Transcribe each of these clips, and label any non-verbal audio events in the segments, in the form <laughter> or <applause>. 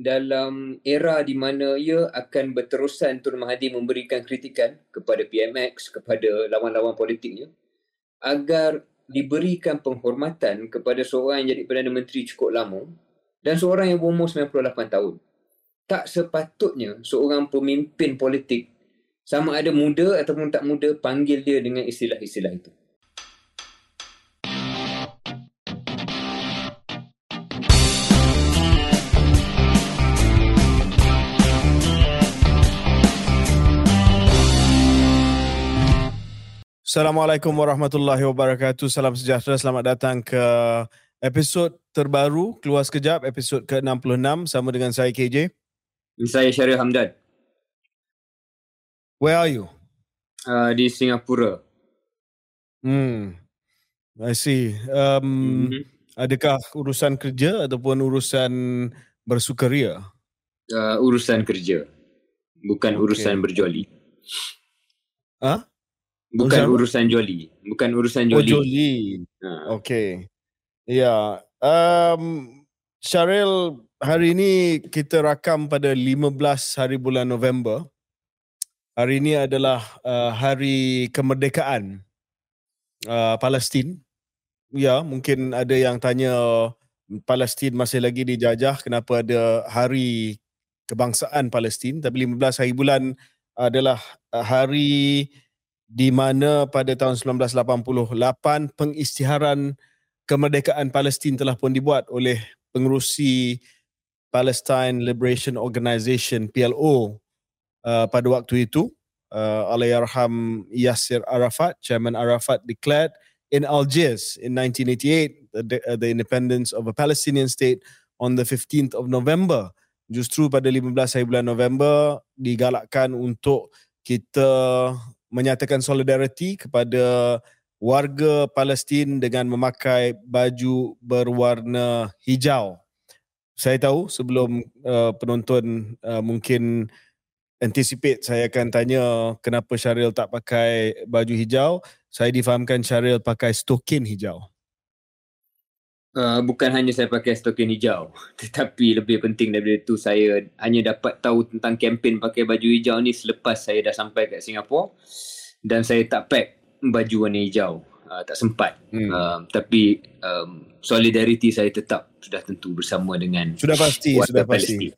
dalam era di mana ia akan berterusan Tun Mahathir memberikan kritikan kepada PMX, kepada lawan-lawan politiknya agar diberikan penghormatan kepada seorang yang jadi Perdana Menteri cukup lama dan seorang yang berumur 98 tahun. Tak sepatutnya seorang pemimpin politik sama ada muda ataupun tak muda panggil dia dengan istilah-istilah itu. Assalamualaikum warahmatullahi wabarakatuh. Salam sejahtera. Selamat datang ke episod terbaru Keluar Sekejap, episod ke-66 sama dengan saya KJ. Saya Syaril Hamdan. Where are you? Uh, di Singapura. Hmm. I see. Um, mm-hmm. Adakah urusan kerja ataupun urusan bersukaria? Uh, urusan kerja. Bukan okay. urusan berjoli. Huh? Bukan urusan, urusan joli. Bukan urusan joli. Oh, joli. Ha. Okay. Ya. Um, Syaril, hari ini kita rakam pada 15 hari bulan November. Hari ini adalah uh, hari kemerdekaan uh, Palestin. Ya, mungkin ada yang tanya Palestin masih lagi dijajah kenapa ada hari kebangsaan Palestin tapi 15 hari bulan adalah uh, hari di mana pada tahun 1988 pengisytiharan kemerdekaan Palestin telah pun dibuat oleh pengerusi Palestine Liberation Organization PLO uh, pada waktu itu. Uh, Allahyarham Yasser Arafat Chairman Arafat declared in Algiers in 1988 the, uh, the independence of a Palestinian state on the 15th of November. Justru pada 15 hari bulan November digalakkan untuk kita menyatakan solidariti kepada warga Palestin dengan memakai baju berwarna hijau. Saya tahu sebelum uh, penonton uh, mungkin anticipate saya akan tanya kenapa Syaril tak pakai baju hijau. Saya difahamkan Syaril pakai stokin hijau. Uh, bukan hanya saya pakai stokin hijau <laughs> tetapi lebih penting daripada itu saya hanya dapat tahu tentang kempen pakai baju hijau ni selepas saya dah sampai kat Singapura dan saya tak pack baju warna hijau. Uh, tak sempat. Hmm. uh, tapi um, solidariti saya tetap sudah tentu bersama dengan sudah pasti sudah pasti.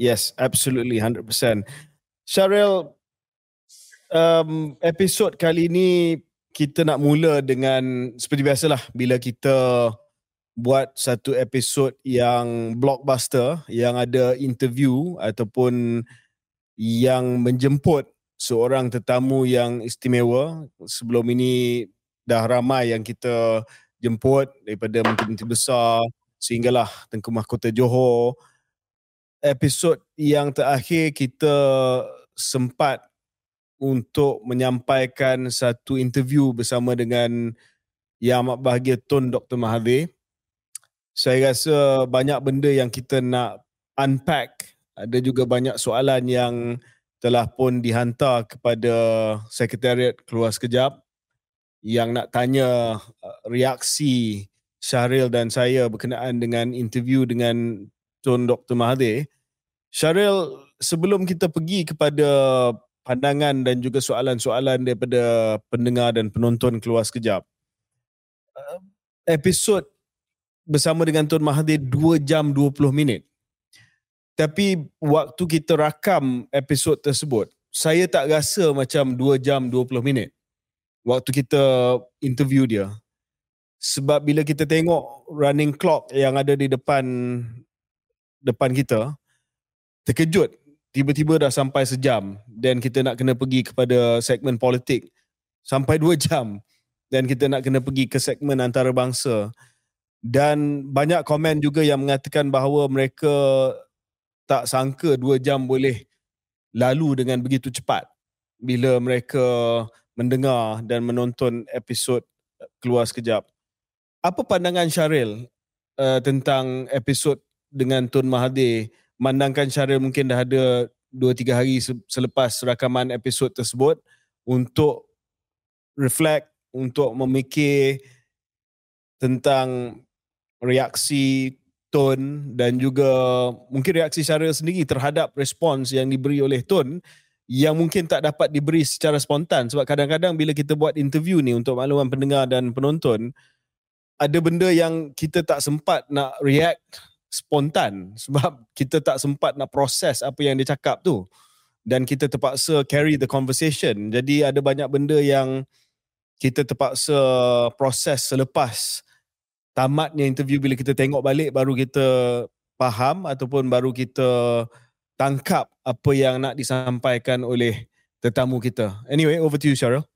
Yes absolutely 100% Syaril um, episod kali ini kita nak mula dengan seperti biasalah bila kita buat satu episod yang blockbuster yang ada interview ataupun yang menjemput seorang tetamu yang istimewa sebelum ini dah ramai yang kita jemput daripada menteri-menteri besar sehinggalah Tengku Mahkota Johor. Episod yang terakhir kita sempat untuk menyampaikan satu interview bersama dengan Yang Amat Bahagia Tun Dr. Mahathir. Saya rasa banyak benda yang kita nak unpack. Ada juga banyak soalan yang telah pun dihantar kepada Sekretariat Keluar Sekejap yang nak tanya uh, reaksi Syahril dan saya berkenaan dengan interview dengan Tun Dr. Mahathir. Syahril, sebelum kita pergi kepada pandangan dan juga soalan-soalan daripada pendengar dan penonton keluar sekejap. Episod bersama dengan Tuan Mahathir 2 jam 20 minit. Tapi waktu kita rakam episod tersebut, saya tak rasa macam 2 jam 20 minit. Waktu kita interview dia. Sebab bila kita tengok running clock yang ada di depan depan kita, terkejut tiba-tiba dah sampai sejam dan kita nak kena pergi kepada segmen politik. Sampai dua <laughs> jam dan kita nak kena pergi ke segmen antarabangsa. Dan banyak komen juga yang mengatakan bahawa mereka tak sangka dua jam boleh lalu dengan begitu cepat. Bila mereka mendengar dan menonton episod keluar sekejap. Apa pandangan Syaril uh, tentang episod dengan Tun Mahathir memandangkan Syaril mungkin dah ada 2-3 hari selepas rakaman episod tersebut untuk reflect, untuk memikir tentang reaksi Tun dan juga mungkin reaksi Syaril sendiri terhadap respons yang diberi oleh Tun yang mungkin tak dapat diberi secara spontan. Sebab kadang-kadang bila kita buat interview ni untuk makluman pendengar dan penonton ada benda yang kita tak sempat nak react spontan sebab <laughs> kita tak sempat nak proses apa yang dia cakap tu dan kita terpaksa carry the conversation jadi ada banyak benda yang kita terpaksa proses selepas tamatnya interview bila kita tengok balik baru kita faham ataupun baru kita tangkap apa yang nak disampaikan oleh tetamu kita. Anyway, over to you Cheryl.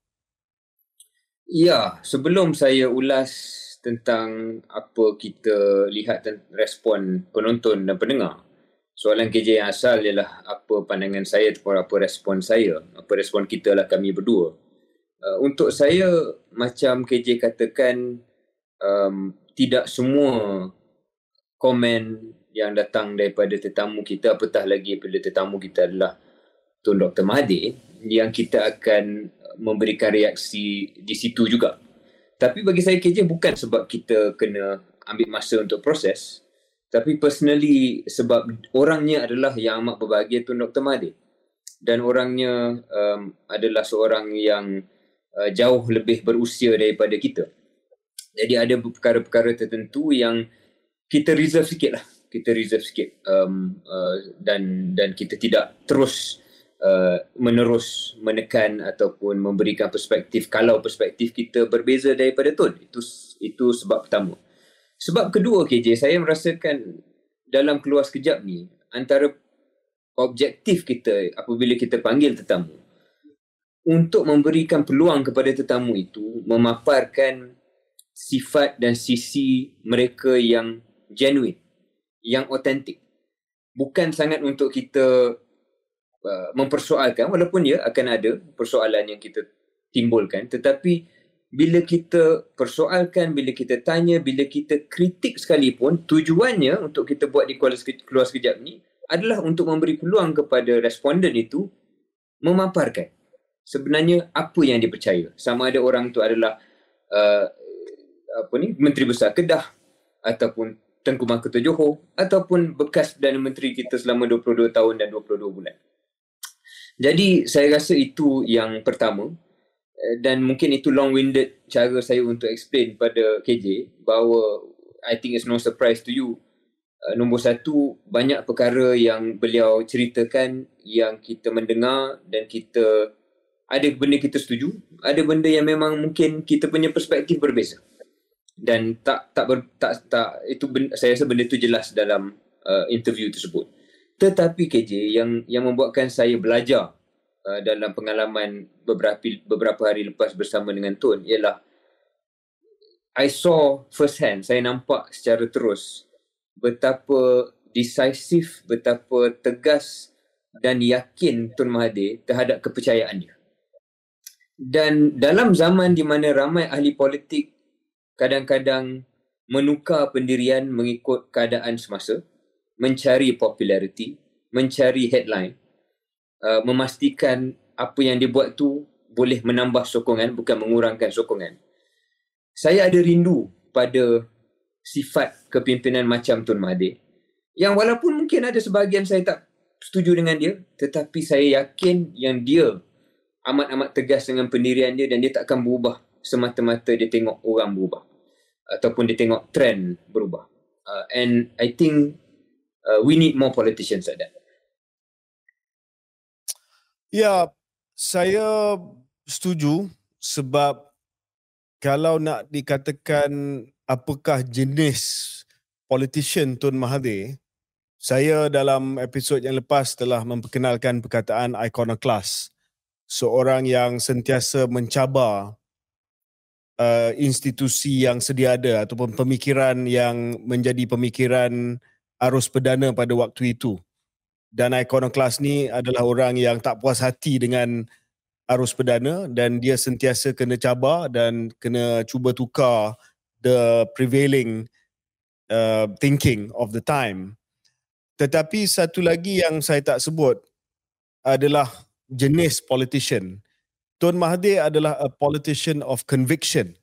Ya, sebelum saya ulas tentang apa kita lihat dan respon penonton dan pendengar, soalan KJ yang asal ialah apa pandangan saya atau apa respon saya, apa respon kita lah kami berdua. Uh, untuk saya, macam KJ katakan, um, tidak semua komen yang datang daripada tetamu kita apatah lagi bila tetamu kita adalah Tun Dr. Mahathir yang kita akan memberikan reaksi di situ juga. Tapi bagi saya KJ bukan sebab kita kena ambil masa untuk proses tapi personally sebab orangnya adalah yang amat berbahagia Tun Dr. Mahathir dan orangnya um, adalah seorang yang uh, jauh lebih berusia daripada kita. Jadi ada perkara-perkara tertentu yang kita reserve sikit lah kita reserve sikit um, uh, dan dan kita tidak terus uh, menerus menekan ataupun memberikan perspektif kalau perspektif kita berbeza daripada Tun itu itu sebab pertama sebab kedua KJ saya merasakan dalam keluar sekejap ni antara objektif kita apabila kita panggil tetamu untuk memberikan peluang kepada tetamu itu memaparkan sifat dan sisi mereka yang genuine yang otentik. Bukan sangat untuk kita uh, mempersoalkan walaupun ya akan ada persoalan yang kita timbulkan tetapi bila kita persoalkan, bila kita tanya, bila kita kritik sekalipun tujuannya untuk kita buat di keluar, keluar sekejap ni adalah untuk memberi peluang kepada responden itu memaparkan sebenarnya apa yang dipercaya. Sama ada orang tu adalah uh, apa ni menteri besar Kedah ataupun Tengku Mahkota Johor ataupun bekas Perdana Menteri kita selama 22 tahun dan 22 bulan. Jadi saya rasa itu yang pertama. Eh, dan mungkin itu long-winded cara saya untuk explain pada KJ bahawa I think it's no surprise to you. Uh, nombor satu, banyak perkara yang beliau ceritakan yang kita mendengar dan kita ada benda kita setuju, ada benda yang memang mungkin kita punya perspektif berbeza. Dan tak tak ber, tak tak itu ben, saya rasa benda itu jelas dalam uh, interview tersebut tetapi KJ yang yang membuatkan saya belajar uh, dalam pengalaman beberapa beberapa hari lepas bersama dengan Tun ialah I saw first hand saya nampak secara terus betapa decisive betapa tegas dan yakin Tun Mahathir terhadap kepercayaan dia. Dan dalam zaman di mana ramai ahli politik kadang-kadang menukar pendirian mengikut keadaan semasa, mencari populariti, mencari headline, uh, memastikan apa yang dia buat tu boleh menambah sokongan bukan mengurangkan sokongan. Saya ada rindu pada sifat kepimpinan macam Tun Mahathir yang walaupun mungkin ada sebahagian saya tak setuju dengan dia tetapi saya yakin yang dia amat-amat tegas dengan pendirian dia dan dia tak akan berubah semata-mata dia tengok orang berubah ataupun dia tengok trend berubah. Uh, and I think uh, we need more politicians like that. Ya, saya setuju sebab kalau nak dikatakan apakah jenis politician Tun Mahathir, saya dalam episod yang lepas telah memperkenalkan perkataan iconoclast. Seorang yang sentiasa mencabar uh, institusi yang sedia ada ataupun pemikiran yang menjadi pemikiran arus perdana pada waktu itu. Dan iconoclast ni adalah orang yang tak puas hati dengan arus perdana dan dia sentiasa kena cabar dan kena cuba tukar the prevailing uh, thinking of the time. Tetapi satu lagi yang saya tak sebut adalah jenis politician. Tun Mahathir adalah a politician of conviction.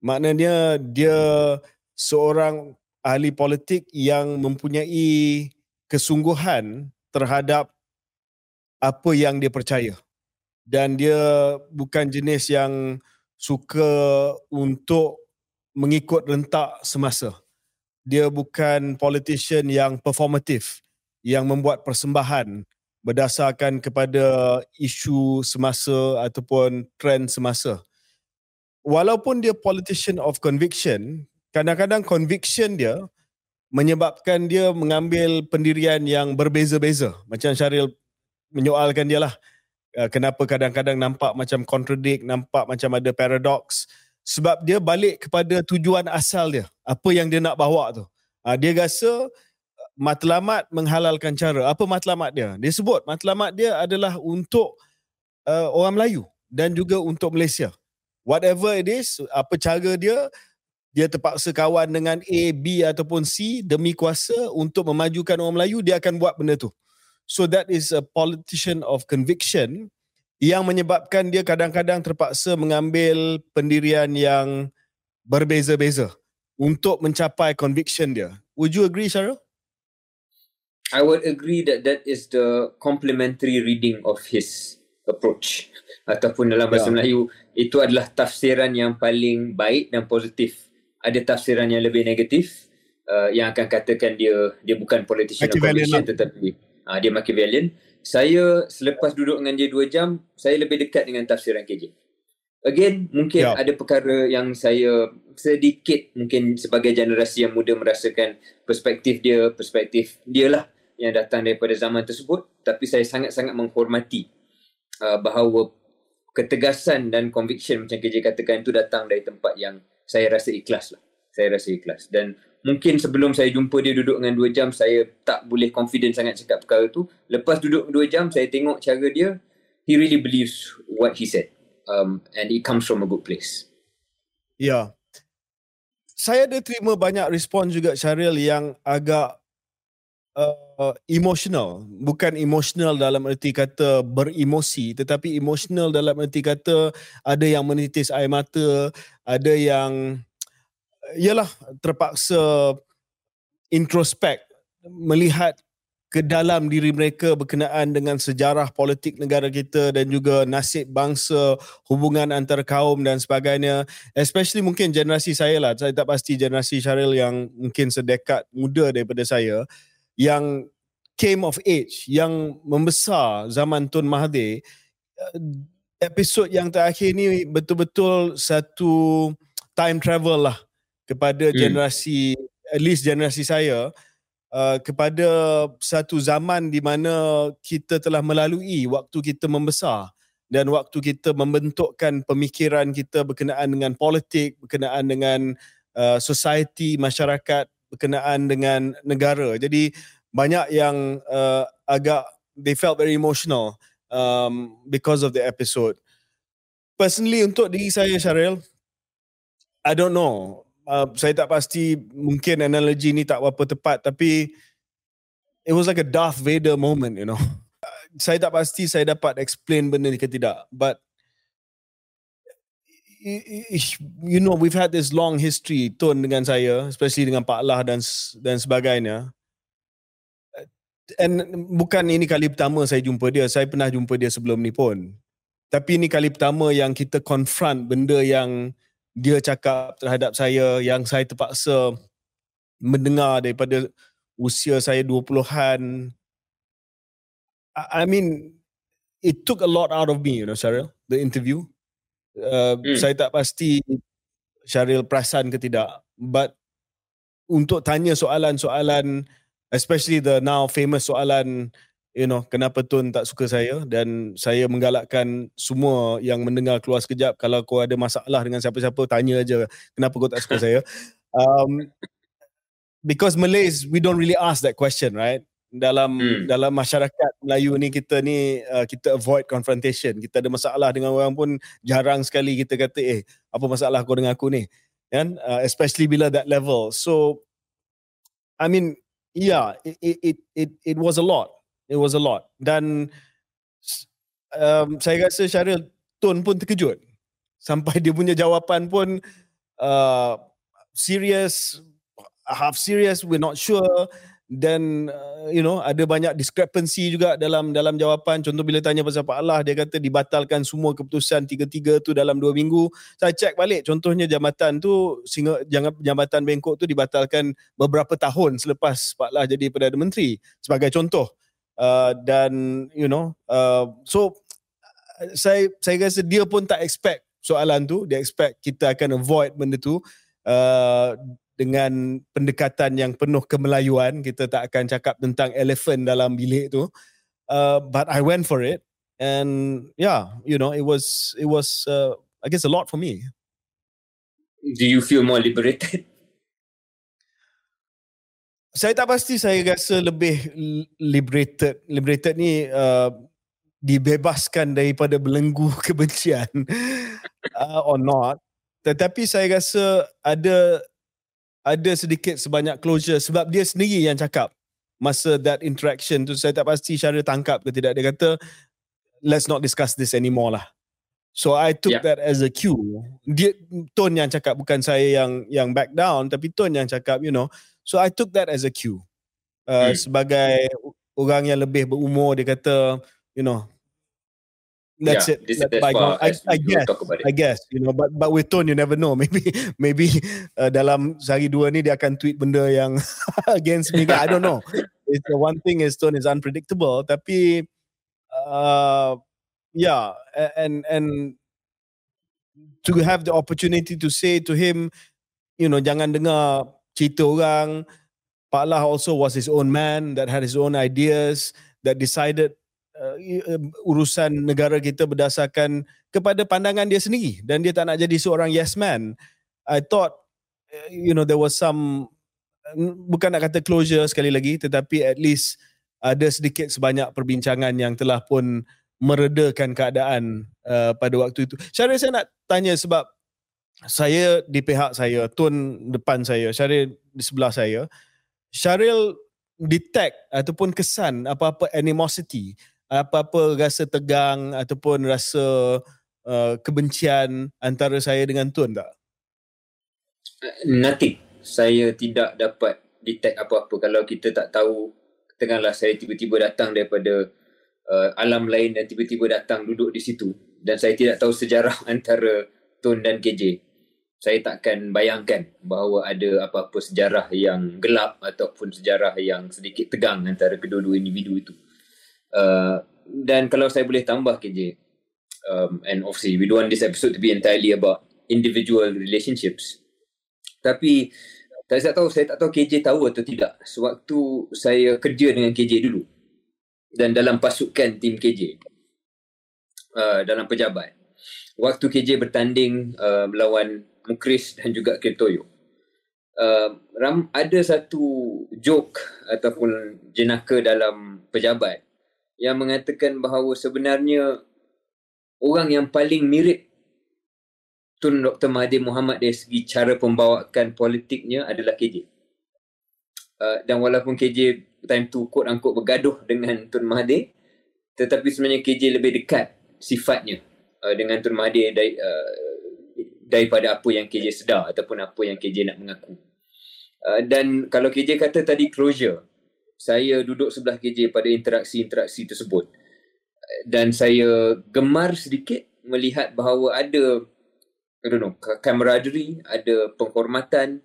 Maknanya dia seorang ahli politik yang mempunyai kesungguhan terhadap apa yang dia percaya dan dia bukan jenis yang suka untuk mengikut rentak semasa. Dia bukan politician yang performatif yang membuat persembahan berdasarkan kepada isu semasa ataupun trend semasa. Walaupun dia politician of conviction, kadang-kadang conviction dia menyebabkan dia mengambil pendirian yang berbeza-beza. Macam Syaril menyoalkan dia lah. Uh, kenapa kadang-kadang nampak macam contradict, nampak macam ada paradox. Sebab dia balik kepada tujuan asal dia. Apa yang dia nak bawa tu. Uh, dia rasa matlamat menghalalkan cara. Apa matlamat dia? Dia sebut matlamat dia adalah untuk uh, orang Melayu dan juga untuk Malaysia. Whatever it is, apa cara dia, dia terpaksa kawan dengan A, B ataupun C demi kuasa untuk memajukan orang Melayu, dia akan buat benda tu. So that is a politician of conviction yang menyebabkan dia kadang-kadang terpaksa mengambil pendirian yang berbeza-beza untuk mencapai conviction dia. Would you agree, Syarul? I would agree that that is the complementary reading of his approach ataupun dalam bahasa yeah. Melayu itu adalah tafsiran yang paling baik dan positif. Ada tafsiran yang lebih negatif uh, yang akan katakan dia dia bukan politician of conviction lah. tetapi uh, dia Machiavellian. Saya selepas duduk dengan dia dua jam, saya lebih dekat dengan tafsiran KJ. Again, mungkin yeah. ada perkara yang saya sedikit mungkin sebagai generasi yang muda merasakan perspektif dia, perspektif dia lah yang datang daripada zaman tersebut tapi saya sangat-sangat menghormati uh, bahawa ketegasan dan conviction macam KJ katakan itu datang dari tempat yang saya rasa ikhlas lah. Saya rasa ikhlas dan mungkin sebelum saya jumpa dia duduk dengan dua jam saya tak boleh confident sangat cakap perkara tu. Lepas duduk dua jam saya tengok cara dia he really believes what he said um, and it comes from a good place. Ya. Yeah. Saya ada terima banyak respon juga Syaril yang agak uh, emotional bukan emotional dalam erti kata beremosi tetapi emotional dalam erti kata ada yang menitis air mata ada yang ialah terpaksa introspek melihat ke dalam diri mereka berkenaan dengan sejarah politik negara kita dan juga nasib bangsa, hubungan antara kaum dan sebagainya. Especially mungkin generasi saya lah. Saya tak pasti generasi Syaril yang mungkin sedekat muda daripada saya. Uh, yang came of age yang membesar zaman Tun Mahathir eh, episod yang terakhir ni betul-betul satu time travel lah kepada hmm. generasi at least generasi saya uh, kepada satu zaman di mana kita telah melalui waktu kita membesar dan waktu kita membentukkan pemikiran kita berkenaan dengan politik berkenaan dengan uh, society masyarakat berkenaan dengan negara. Jadi banyak yang uh, agak they felt very emotional um, because of the episode. Personally untuk diri saya Syaril, I don't know. Uh, saya tak pasti mungkin analogi ni tak berapa tepat tapi it was like a Darth Vader moment, you know. <laughs> saya tak pasti saya dapat explain benda ni ke tidak. But you know we've had this long history Tun dengan saya especially dengan Pak Lah dan dan sebagainya. And bukan ini kali pertama saya jumpa dia. Saya pernah jumpa dia sebelum ni pun. Tapi ini kali pertama yang kita confront benda yang dia cakap terhadap saya yang saya terpaksa mendengar daripada usia saya 20-an I mean it took a lot out of me you know Cheryl the interview Uh, hmm. Saya tak pasti Syaril perasan ke tidak. But untuk tanya soalan-soalan, especially the now famous soalan, you know, kenapa Tun tak suka saya dan saya menggalakkan semua yang mendengar keluar sekejap kalau kau ada masalah dengan siapa-siapa, tanya aja kenapa kau tak suka <laughs> saya. Um, because Malays, we don't really ask that question, right? Dalam hmm. dalam masyarakat Melayu ni kita ni uh, kita avoid confrontation. Kita ada masalah dengan orang pun jarang sekali kita kata eh apa masalah kau dengan aku ni? Kan? Uh, especially bila that level. So i mean yeah it it it it was a lot. It was a lot. Dan um, saya rasa Syaril Tun pun terkejut. Sampai dia punya jawapan pun uh, serious half serious we're not sure dan uh, you know ada banyak discrepancy juga dalam dalam jawapan. Contoh bila tanya pasal Pak Allah dia kata dibatalkan semua keputusan tiga-tiga tu dalam dua minggu. Saya cek balik contohnya jambatan tu jangan jambatan Bengkok tu dibatalkan beberapa tahun selepas Pak Allah jadi Perdana Menteri sebagai contoh. Uh, dan you know uh, so saya saya rasa dia pun tak expect soalan tu. Dia expect kita akan avoid benda tu. Uh, dengan pendekatan yang penuh kemelayuan kita tak akan cakap tentang elephant dalam bilik tu. Uh, but I went for it and yeah you know it was it was uh, I guess a lot for me. Do you feel more liberated? <laughs> Saya tak pasti saya rasa lebih liberated. Liberated ni uh, dibebaskan daripada belenggu <laughs> kebencian uh, or not. Tetapi saya rasa ada ada sedikit sebanyak closure sebab dia sendiri yang cakap masa that interaction tu saya tak pasti Syaril tangkap ke tidak. Dia kata let's not discuss this anymore lah. So I took yeah. that as a cue. Dia tone yang cakap bukan saya yang yang back down tapi tone yang cakap you know. So I took that as a cue. Uh, hmm. sebagai orang yang lebih berumur dia kata you know that's yeah, it. This, that's bygone. I, I guess. I guess. You know, but but with tone, you never know. <laughs> Maybe maybe uh, dalam sehari dua ni dia akan tweet benda yang <laughs> against me. I don't know. It's the one thing is tone is unpredictable. Tapi, uh, yeah, and and to have the opportunity to say to him, you know, jangan dengar cerita orang. Pak Lah also was his own man that had his own ideas that decided uh, urusan negara kita berdasarkan kepada pandangan dia sendiri dan dia tak nak jadi seorang yes man. I thought uh, you know there was some bukan nak kata closure sekali lagi tetapi at least ada sedikit sebanyak perbincangan yang telah pun meredakan keadaan uh, pada waktu itu. Syaril saya nak tanya sebab saya di pihak saya, Tun depan saya, Syaril di sebelah saya. Syaril detect ataupun kesan apa-apa animosity apa-apa rasa tegang ataupun rasa uh, kebencian antara saya dengan Tun tak? Nothing. Saya tidak dapat detect apa-apa kalau kita tak tahu tengahlah saya tiba-tiba datang daripada uh, alam lain dan tiba-tiba datang duduk di situ dan saya tidak tahu sejarah <laughs> antara Tun dan KJ. Saya takkan bayangkan bahawa ada apa-apa sejarah yang gelap ataupun sejarah yang sedikit tegang antara kedua-dua individu itu. Uh, dan kalau saya boleh tambah KJ um, and obviously we don't want this episode to be entirely about individual relationships. Tapi saya tak tahu saya tak tahu KJ tahu atau tidak sewaktu saya kerja dengan KJ dulu dan dalam pasukan tim KJ uh, dalam pejabat. Waktu KJ bertanding uh, melawan Mukris dan juga Kriptoyo uh, ram, ada satu joke ataupun jenaka dalam pejabat yang mengatakan bahawa sebenarnya orang yang paling mirip Tun Dr. Mahathir Mohamad dari segi cara pembawaan politiknya adalah KJ. Uh, dan walaupun KJ time tu quote unquote bergaduh dengan Tun Mahathir, tetapi sebenarnya KJ lebih dekat sifatnya uh, dengan Tun Mahathir dari, uh, daripada apa yang KJ sedar ataupun apa yang KJ nak mengaku. Uh, dan kalau KJ kata tadi closure, saya duduk sebelah KJ pada interaksi-interaksi tersebut dan saya gemar sedikit melihat bahawa ada I don't know camaraderie ada penghormatan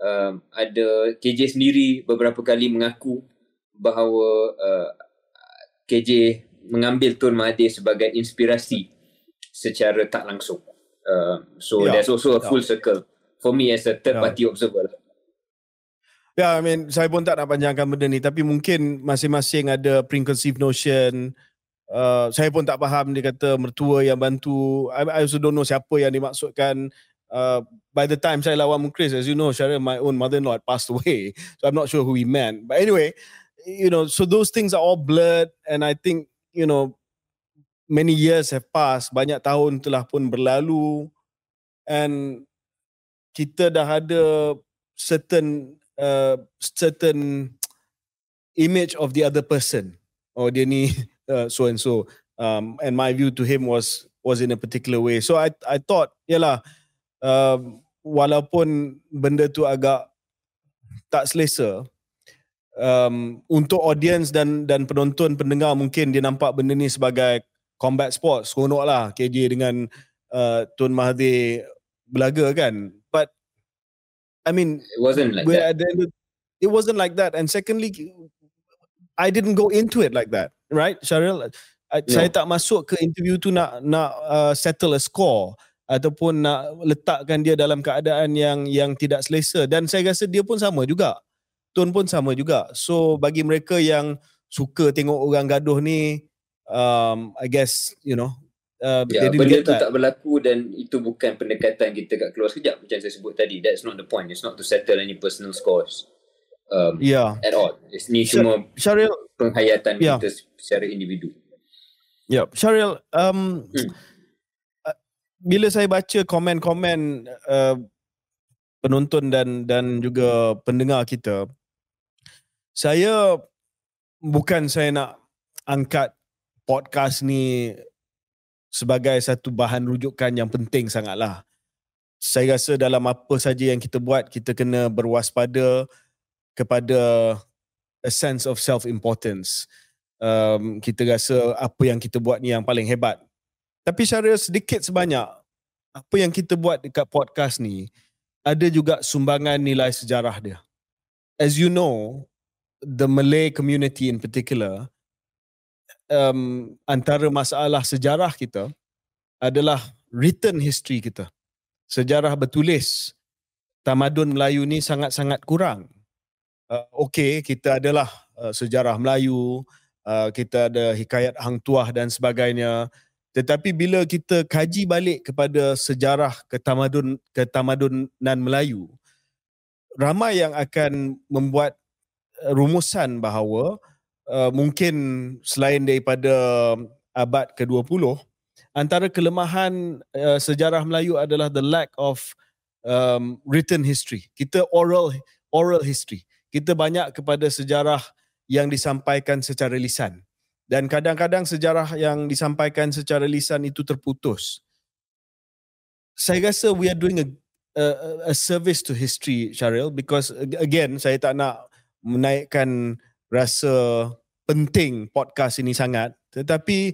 uh, ada KJ sendiri beberapa kali mengaku bahawa uh, KJ mengambil Tun Mahathir sebagai inspirasi secara tak langsung uh, so yeah. there's also a full yeah. circle for me as a third yeah. party observer lah. Ya, yeah, I mean, saya pun tak nak panjangkan benda ni. Tapi mungkin masing-masing ada preconceived notion. Uh, saya pun tak faham dia kata mertua yang bantu. I, I also don't know siapa yang dimaksudkan. Uh, by the time saya lawan Mukris, as you know, Syaril, my own mother-in-law had passed away. <laughs> So I'm not sure who he meant. But anyway, you know, so those things are all blurred. And I think, you know, many years have passed. Banyak tahun telah pun berlalu. And kita dah ada certain uh, certain image of the other person. Or oh, dia ni <laughs> uh, so and so. Um, and my view to him was was in a particular way. So i i thought yalah um, walaupun benda tu agak tak selesa um, untuk audience dan dan penonton pendengar mungkin dia nampak benda ni sebagai combat sport seronok lah KJ dengan uh, Tun Mahathir belaga kan I mean it wasn't like that. it wasn't like that. And secondly I didn't go into it like that right Sharil yeah. saya tak masuk ke interview tu nak nak uh, settle a score ataupun nak letakkan dia dalam keadaan yang yang tidak selesa. Dan saya rasa dia pun sama juga. Tone pun sama juga. So bagi mereka yang suka tengok orang gaduh ni um i guess you know uh, ya, benda tu tak berlaku dan itu bukan pendekatan kita kat keluar sekejap macam saya sebut tadi that's not the point it's not to settle any personal scores um, yeah. at all it's ni cuma Syaril, penghayatan yeah. kita secara individu Ya, yep. Syaril, um, hmm bila saya baca komen-komen uh, penonton dan dan juga pendengar kita saya bukan saya nak angkat podcast ni sebagai satu bahan rujukan yang penting sangatlah. Saya rasa dalam apa saja yang kita buat kita kena berwaspada kepada a sense of self importance um, kita rasa apa yang kita buat ni yang paling hebat. Tapi secara sedikit sebanyak, apa yang kita buat dekat podcast ni, ada juga sumbangan nilai sejarah dia. As you know, the Malay community in particular, um, antara masalah sejarah kita adalah written history kita. Sejarah bertulis tamadun Melayu ni sangat-sangat kurang. Uh, okay, kita adalah uh, sejarah Melayu, uh, kita ada hikayat Hang Tuah dan sebagainya. Tetapi bila kita kaji balik kepada sejarah ketamadun ketamadunan Melayu, ramai yang akan membuat uh, rumusan bahawa mungkin selain daripada abad ke-20, antara kelemahan uh, sejarah Melayu adalah the lack of um, written history. Kita oral oral history. Kita banyak kepada sejarah yang disampaikan secara lisan dan kadang-kadang sejarah yang disampaikan secara lisan itu terputus. Saya rasa we are doing a a, a service to history, Sharil, because again saya tak nak menaikkan rasa penting podcast ini sangat, tetapi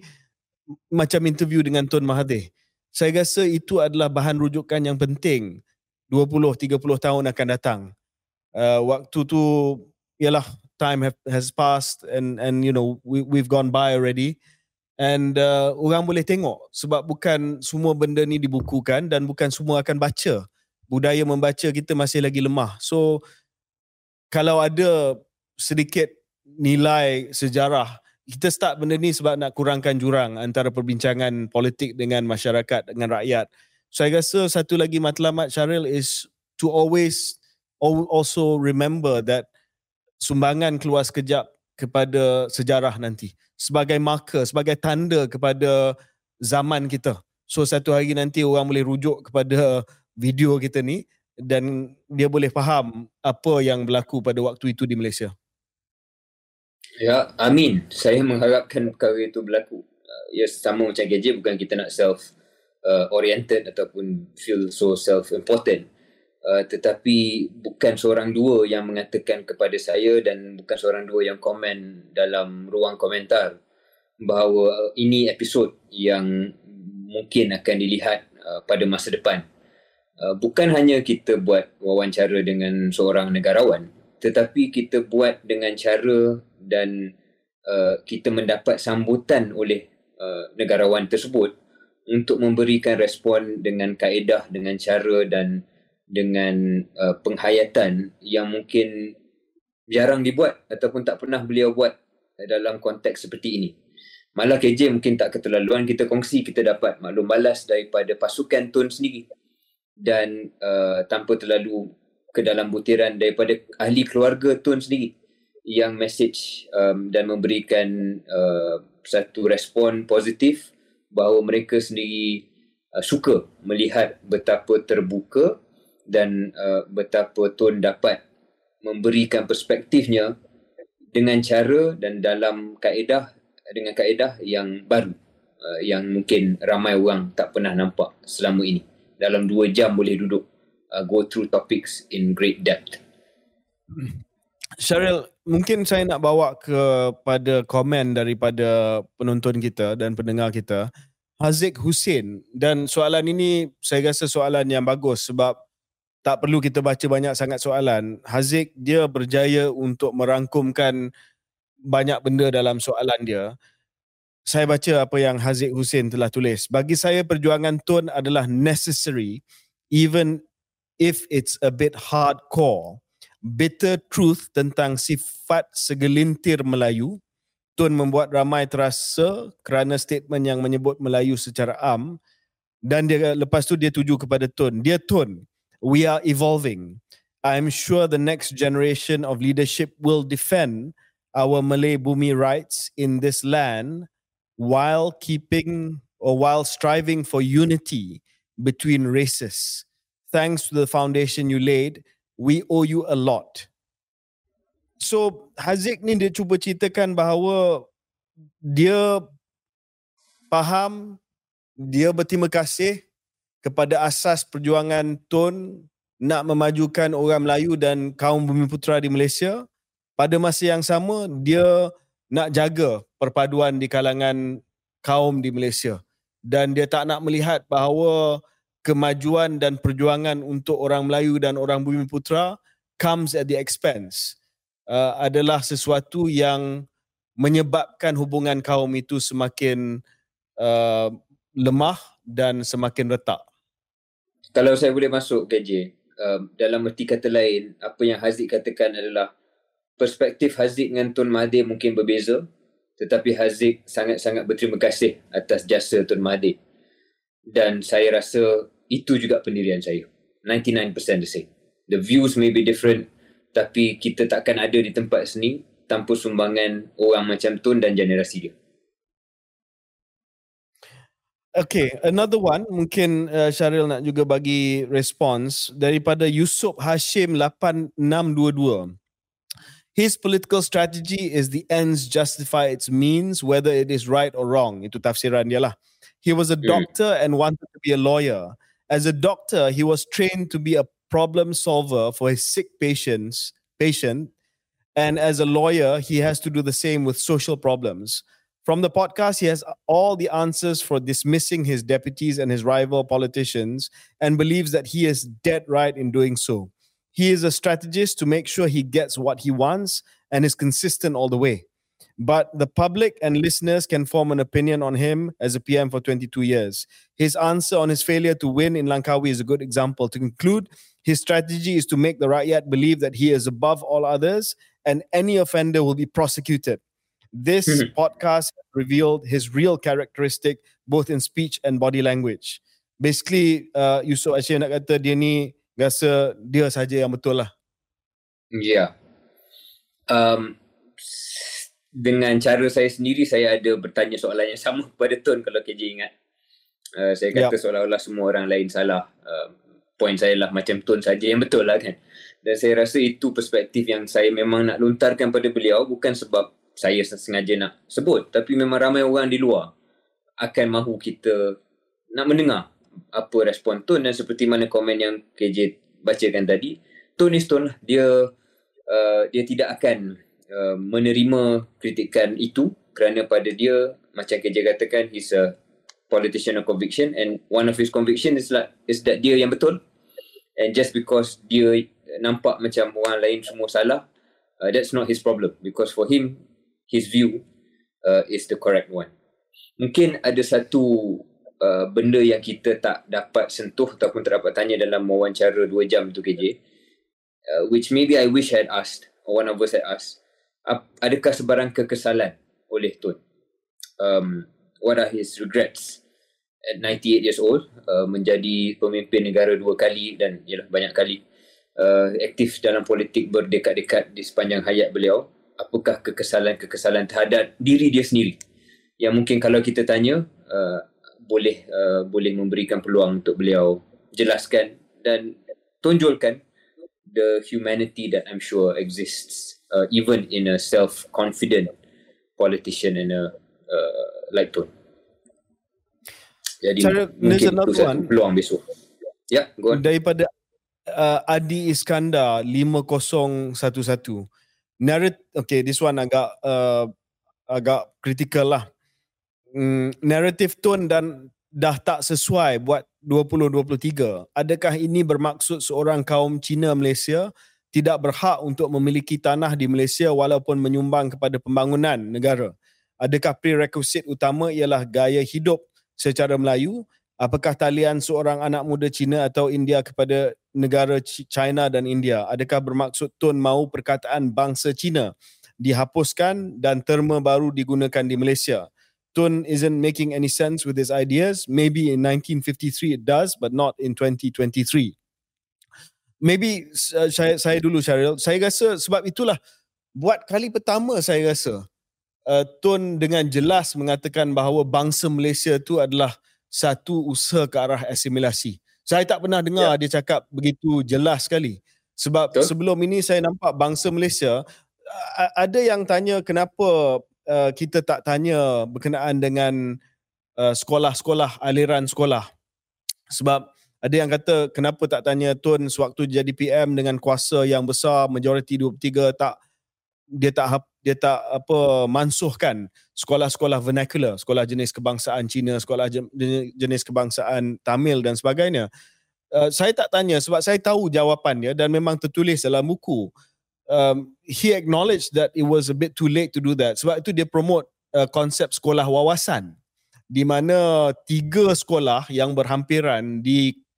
macam interview dengan Tun Mahathir, saya rasa itu adalah bahan rujukan yang penting. 20-30 tahun akan datang. Uh, waktu tu ialah time have, has passed and and you know we we've gone by already. And uh, orang boleh tengok sebab bukan semua benda ni dibukukan dan bukan semua akan baca. Budaya membaca kita masih lagi lemah. So kalau ada sedikit nilai sejarah kita start benda ni sebab nak kurangkan jurang antara perbincangan politik dengan masyarakat dengan rakyat saya rasa satu lagi matlamat Syaril is to always also remember that sumbangan keluar sekejap kepada sejarah nanti sebagai marker, sebagai tanda kepada zaman kita. So satu hari nanti orang boleh rujuk kepada video kita ni dan dia boleh faham apa yang berlaku pada waktu itu di Malaysia. Ya, amin. Saya mengharapkan perkara itu berlaku. Uh, ya, sama macam GJ bukan kita nak self uh, oriented ataupun feel so self important. Uh, tetapi bukan seorang dua yang mengatakan kepada saya dan bukan seorang dua yang komen dalam ruang komentar bahawa ini episod yang mungkin akan dilihat uh, pada masa depan. Uh, bukan hanya kita buat wawancara dengan seorang negarawan tetapi kita buat dengan cara dan uh, kita mendapat sambutan oleh uh, negarawan tersebut untuk memberikan respon dengan kaedah dengan cara dan dengan uh, penghayatan yang mungkin jarang dibuat ataupun tak pernah beliau buat dalam konteks seperti ini. Malah KJ mungkin tak keterlaluan kita kongsi kita dapat maklum balas daripada pasukan Tun sendiri dan uh, tanpa terlalu ke dalam butiran daripada ahli keluarga Tun sendiri yang message um, dan memberikan uh, satu respon positif bahawa mereka sendiri uh, suka melihat betapa terbuka dan uh, betapa Tun dapat memberikan perspektifnya dengan cara dan dalam kaedah dengan kaedah yang baru uh, yang mungkin ramai orang tak pernah nampak selama ini. Dalam dua jam boleh duduk uh, go through topics in great depth Syaril, mungkin saya nak bawa kepada komen daripada penonton kita dan pendengar kita. Haziq Hussein dan soalan ini saya rasa soalan yang bagus sebab tak perlu kita baca banyak sangat soalan. Haziq dia berjaya untuk merangkumkan banyak benda dalam soalan dia. Saya baca apa yang Haziq Hussein telah tulis. Bagi saya perjuangan Tun adalah necessary even if it's a bit hardcore. Bitter truth tentang sifat segelintir Melayu Tun membuat ramai terasa kerana statement yang menyebut Melayu secara am dan dia lepas tu dia tuju kepada Tun. Dia Tun, we are evolving. I'm sure the next generation of leadership will defend our Malay Bumi rights in this land while keeping or while striving for unity between races. Thanks to the foundation you laid, we owe you a lot. So Haziq ni dia cuba ceritakan bahawa dia faham dia berterima kasih kepada asas perjuangan Tun nak memajukan orang Melayu dan kaum bumi putera di Malaysia. Pada masa yang sama dia nak jaga perpaduan di kalangan kaum di Malaysia dan dia tak nak melihat bahawa kemajuan dan perjuangan untuk orang Melayu dan orang bumi putera comes at the expense uh, adalah sesuatu yang menyebabkan hubungan kaum itu semakin uh, lemah dan semakin retak. Kalau saya boleh masuk KJ, uh, dalam erti kata lain, apa yang Haziq katakan adalah perspektif Haziq dengan Tun Mahathir mungkin berbeza, tetapi Haziq sangat-sangat berterima kasih atas jasa Tun Mahathir. Dan saya rasa itu juga pendirian saya. 99% the same. The views may be different, tapi kita takkan ada di tempat seni tanpa sumbangan orang macam Tun dan generasi dia. Okay, another one mungkin uh, Syaril nak juga bagi response daripada Yusuf Hashim 8622. His political strategy is the ends justify its means whether it is right or wrong. Itu tafsiran dia lah. He was a hmm. doctor and wanted to be a lawyer. As a doctor, he was trained to be a problem solver for his sick patients patient. And as a lawyer he has to do the same with social problems. From the podcast he has all the answers for dismissing his deputies and his rival politicians and believes that he is dead right in doing so. He is a strategist to make sure he gets what he wants and is consistent all the way but the public and listeners can form an opinion on him as a PM for 22 years. His answer on his failure to win in Langkawi is a good example. To conclude, his strategy is to make the rakyat believe that he is above all others and any offender will be prosecuted. This mm-hmm. podcast revealed his real characteristic both in speech and body language. Basically, uh, Yusuf Asyik nak kata dia ni rasa dia saja yang betul lah. Yeah. Um, dengan cara saya sendiri saya ada bertanya soalan yang sama kepada Tun kalau KJ ingat. Uh, saya kata yep. seolah-olah semua orang lain salah. Uh, point saya lah macam Tun saja yang betul lah kan. Dan saya rasa itu perspektif yang saya memang nak lontarkan pada beliau bukan sebab saya sengaja nak sebut tapi memang ramai orang di luar akan mahu kita nak mendengar apa respon Tun dan seperti mana komen yang KJ bacakan tadi Tun is Tun lah. dia uh, dia tidak akan Uh, menerima kritikan itu kerana pada dia macam kerja katakan he's a politician of conviction and one of his conviction is like is that dia yang betul. And just because dia nampak macam orang lain semua salah uh, that's not his problem. Because for him his view uh, is the correct one. Mungkin ada satu uh, benda yang kita tak dapat sentuh ataupun tak dapat tanya dalam wawancara dua jam tu KJ uh, which maybe I wish I had asked or one of us had asked adakah sebarang kekesalan oleh Tun? Um, what are his regrets? At 98 years old uh, menjadi pemimpin negara dua kali dan yalah, banyak kali uh, aktif dalam politik berdekat-dekat di sepanjang hayat beliau. Apakah kekesalan-kekesalan terhadap diri dia sendiri? Yang mungkin kalau kita tanya uh, boleh uh, boleh memberikan peluang untuk beliau jelaskan dan tonjolkan the humanity that I'm sure exists uh, even in a self-confident politician and a uh, like tone. Jadi Cara, mungkin itu satu peluang besok. Ya, yeah, go on. Daripada uh, Adi Iskandar 5011. Narrate okay this one agak uh, agak critical lah. Mm, narrative tone dan dah tak sesuai buat 2023. Adakah ini bermaksud seorang kaum Cina Malaysia tidak berhak untuk memiliki tanah di Malaysia walaupun menyumbang kepada pembangunan negara? Adakah prerequisite utama ialah gaya hidup secara Melayu? Apakah talian seorang anak muda Cina atau India kepada negara China dan India? Adakah bermaksud Tun mahu perkataan bangsa Cina dihapuskan dan terma baru digunakan di Malaysia? Tun isn't making any sense with his ideas. Maybe in 1953 it does but not in 2023 maybe uh, saya saya dulu Syaril saya rasa sebab itulah buat kali pertama saya rasa uh, Tun dengan jelas mengatakan bahawa bangsa Malaysia itu adalah satu usaha ke arah asimilasi. Saya tak pernah dengar ya. dia cakap begitu jelas sekali. Sebab Betul. sebelum ini saya nampak bangsa Malaysia ada yang tanya kenapa uh, kita tak tanya berkenaan dengan uh, sekolah-sekolah aliran sekolah. Sebab ada yang kata kenapa tak tanya Tun sewaktu jadi PM dengan kuasa yang besar majoriti 23 tak dia tak dia tak apa mansuhkan sekolah-sekolah vernacular, sekolah jenis kebangsaan Cina, sekolah jenis kebangsaan Tamil dan sebagainya. Uh, saya tak tanya sebab saya tahu jawapan dia dan memang tertulis dalam buku. Um, he acknowledged that it was a bit too late to do that. Sebab itu dia promote uh, konsep sekolah wawasan di mana tiga sekolah yang berhampiran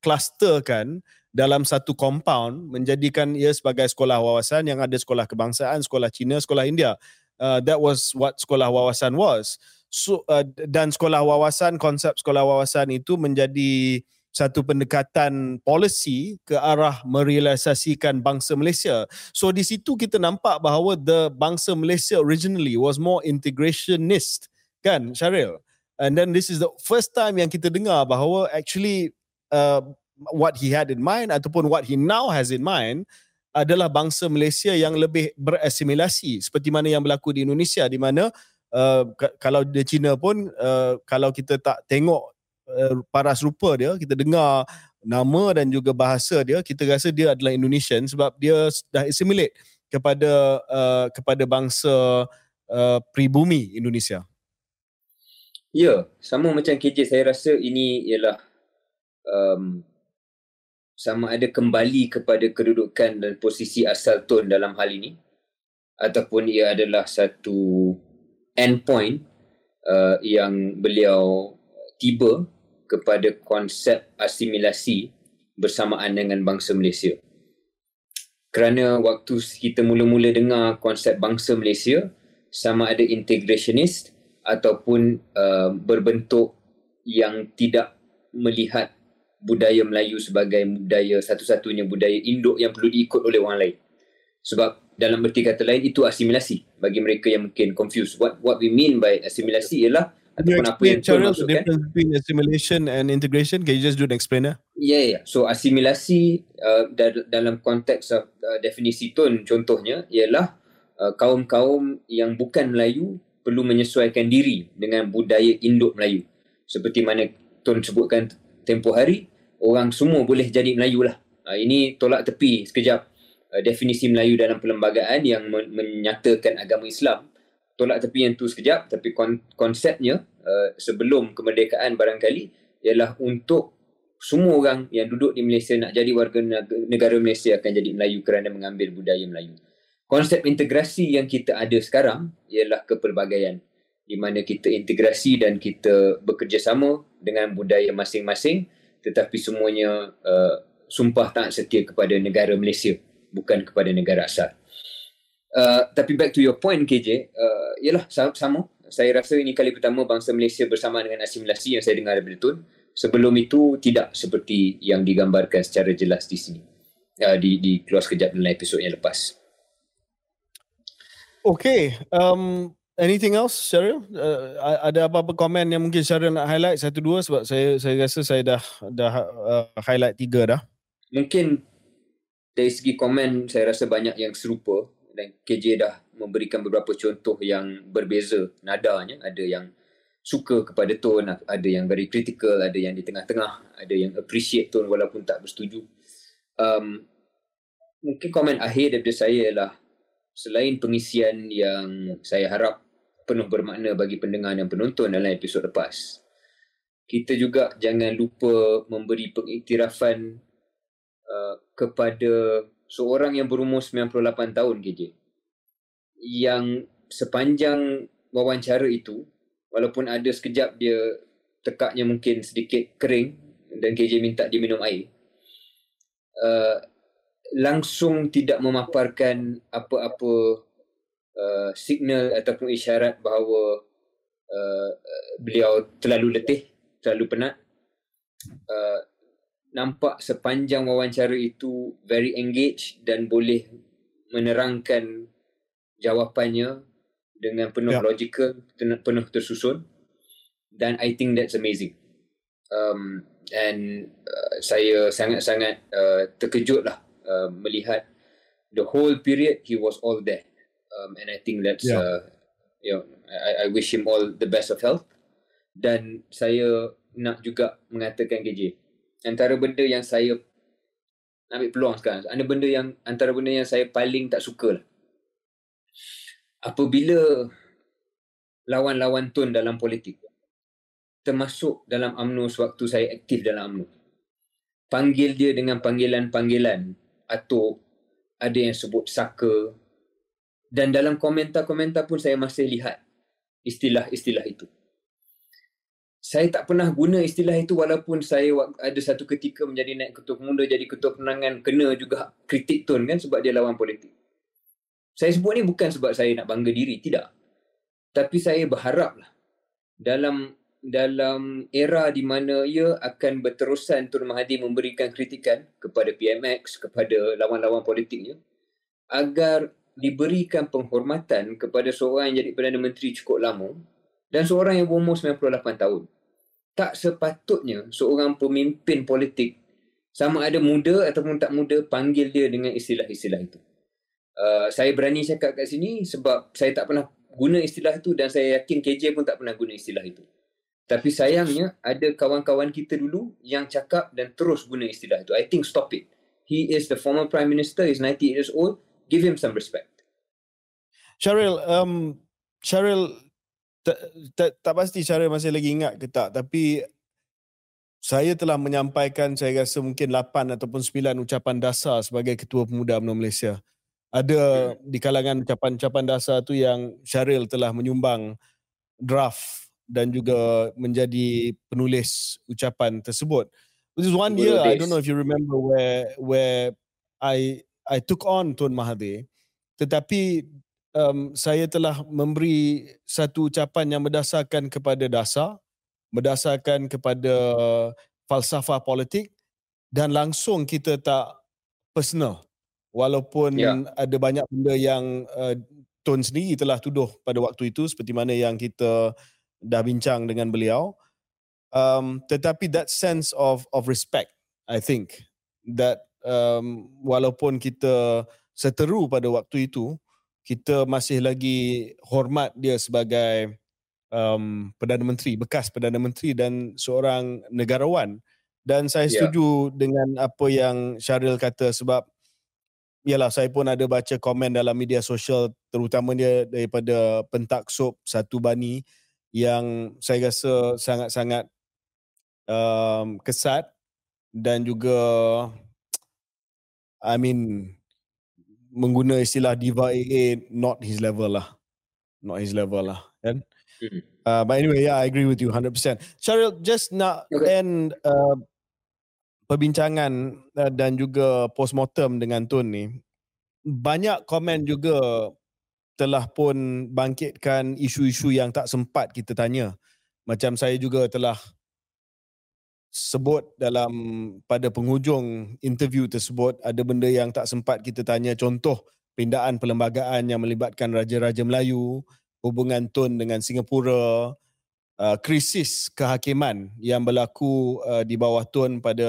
diklusterkan dalam satu compound menjadikan ia sebagai sekolah wawasan yang ada sekolah kebangsaan, sekolah Cina, sekolah India. Uh, that was what sekolah wawasan was. So uh, dan sekolah wawasan konsep sekolah wawasan itu menjadi satu pendekatan polisi ke arah merealisasikan bangsa Malaysia. So di situ kita nampak bahawa the bangsa Malaysia originally was more integrationist kan Syaril. And then this is the first time yang kita dengar bahawa actually uh, what he had in mind ataupun what he now has in mind adalah bangsa Malaysia yang lebih berasimilasi seperti mana yang berlaku di Indonesia di mana uh, kalau di China pun uh, kalau kita tak tengok uh, paras rupa dia kita dengar nama dan juga bahasa dia kita rasa dia adalah Indonesian sebab dia dah assimilate kepada uh, kepada bangsa uh, pribumi Indonesia. Ya, sama macam KJ saya rasa ini ialah um, sama ada kembali kepada kedudukan dan posisi asal tone dalam hal ini ataupun ia adalah satu endpoint uh, yang beliau tiba kepada konsep asimilasi bersamaan dengan bangsa Malaysia. Kerana waktu kita mula-mula dengar konsep bangsa Malaysia sama ada integrationist ataupun uh, berbentuk yang tidak melihat budaya Melayu sebagai budaya satu-satunya budaya induk yang perlu diikut oleh orang lain. Sebab dalam berti kata lain itu asimilasi bagi mereka yang mungkin confused. What what we mean by asimilasi ialah ataupun apa yang Tuan maksudkan. The between assimilation and integration, can you just do an explainer? Yeah, yeah. So asimilasi uh, dalam konteks uh, definisi Tun contohnya ialah uh, kaum-kaum yang bukan Melayu perlu menyesuaikan diri dengan budaya induk Melayu. Seperti mana Tun sebutkan tempoh hari, orang semua boleh jadi Melayu lah. Uh, ini tolak tepi sekejap uh, definisi Melayu dalam perlembagaan yang men- menyatakan agama Islam. Tolak tepi yang tu sekejap tapi kon- konsepnya uh, sebelum kemerdekaan barangkali ialah untuk semua orang yang duduk di Malaysia nak jadi warga negara Malaysia akan jadi Melayu kerana mengambil budaya Melayu. Konsep integrasi yang kita ada sekarang ialah kepelbagaian di mana kita integrasi dan kita bekerjasama dengan budaya masing-masing tetapi semuanya uh, sumpah taat setia kepada negara Malaysia bukan kepada negara asal. Uh, tapi back to your point KJ, uh, ialah sama. Saya rasa ini kali pertama bangsa Malaysia bersama dengan asimilasi yang saya dengar daripada Tun. Sebelum itu tidak seperti yang digambarkan secara jelas di sini. Uh, di, di keluar sekejap dalam episod yang lepas. Okay, um, anything else Syaril? Uh, ada apa-apa komen yang mungkin Syaril nak highlight satu dua sebab saya saya rasa saya dah dah uh, highlight tiga dah. Mungkin dari segi komen saya rasa banyak yang serupa dan KJ dah memberikan beberapa contoh yang berbeza nadanya. Ada yang suka kepada tone, ada yang very critical, ada yang di tengah-tengah, ada yang appreciate tone walaupun tak bersetuju. Um, mungkin komen akhir daripada saya ialah selain pengisian yang saya harap penuh bermakna bagi pendengar dan penonton dalam episod lepas, kita juga jangan lupa memberi pengiktirafan uh, kepada seorang yang berumur 98 tahun KJ yang sepanjang wawancara itu walaupun ada sekejap dia tekaknya mungkin sedikit kering dan KJ minta dia minum air uh, langsung tidak memaparkan apa-apa uh, signal ataupun isyarat bahawa uh, beliau terlalu letih, terlalu penat. Uh, nampak sepanjang wawancara itu very engaged dan boleh menerangkan jawapannya dengan penuh yeah. logical, penuh tersusun. Dan I think that's amazing. Um, and uh, saya sangat-sangat uh, terkejut lah uh, melihat the whole period he was all there um, and I think that's yeah. uh, you know I, I wish him all the best of health dan saya nak juga mengatakan KJ antara benda yang saya ambil peluang sekarang ada benda yang antara benda yang saya paling tak suka lah. apabila lawan-lawan Tun dalam politik termasuk dalam UMNO sewaktu saya aktif dalam UMNO panggil dia dengan panggilan-panggilan atau ada yang sebut saka dan dalam komentar-komentar pun saya masih lihat istilah-istilah itu. Saya tak pernah guna istilah itu walaupun saya ada satu ketika menjadi naik ketua pemuda jadi ketua penangan kena juga kritik Tun kan sebab dia lawan politik. Saya sebut ni bukan sebab saya nak bangga diri, tidak. Tapi saya berharaplah dalam dalam era di mana ia akan berterusan Tun Mahathir memberikan kritikan kepada PMX, kepada lawan-lawan politiknya, agar diberikan penghormatan kepada seorang yang jadi Perdana Menteri cukup lama dan seorang yang berumur 98 tahun. Tak sepatutnya seorang pemimpin politik sama ada muda ataupun tak muda panggil dia dengan istilah-istilah itu. Uh, saya berani cakap kat sini sebab saya tak pernah guna istilah itu dan saya yakin KJ pun tak pernah guna istilah itu. Tapi sayangnya ada kawan-kawan kita dulu yang cakap dan terus guna istilah itu. I think stop it. He is the former prime minister, he's 90 years old. Give him some respect. Syaril, um, Syaril, tak, tak, tak pasti Syaril masih lagi ingat ke tak, tapi saya telah menyampaikan saya rasa mungkin 8 ataupun 9 ucapan dasar sebagai Ketua Pemuda UMNO Malaysia. Ada di kalangan ucapan-ucapan dasar tu yang Syaril telah menyumbang draft dan juga menjadi penulis ucapan tersebut. This is one year, I don't know if you remember where where I I took on Tun Mahathir. Tetapi um, saya telah memberi satu ucapan yang berdasarkan kepada dasar, berdasarkan kepada falsafah politik dan langsung kita tak personal. Walaupun yeah. ada banyak benda yang uh, Tun sendiri telah tuduh pada waktu itu seperti mana yang kita dah bincang dengan beliau. Um, tetapi that sense of of respect, I think that um, walaupun kita seteru pada waktu itu, kita masih lagi hormat dia sebagai um, perdana menteri, bekas perdana menteri dan seorang negarawan. Dan saya ya. setuju yeah. dengan apa yang Syaril kata sebab Yalah, saya pun ada baca komen dalam media sosial terutamanya daripada pentaksub Satu Bani yang saya rasa sangat-sangat um, kesat dan juga I mean mengguna istilah diva AA not his level lah not his level lah kan mm-hmm. uh, but anyway yeah I agree with you 100% Cheryl just nak okay. end uh, perbincangan uh, dan juga postmortem dengan Tun ni banyak komen juga telah pun bangkitkan isu-isu yang tak sempat kita tanya. Macam saya juga telah sebut dalam pada penghujung interview tersebut ada benda yang tak sempat kita tanya. Contoh pindaan perlembagaan yang melibatkan raja-raja Melayu, hubungan Tun dengan Singapura, uh, krisis kehakiman yang berlaku uh, di bawah Tun pada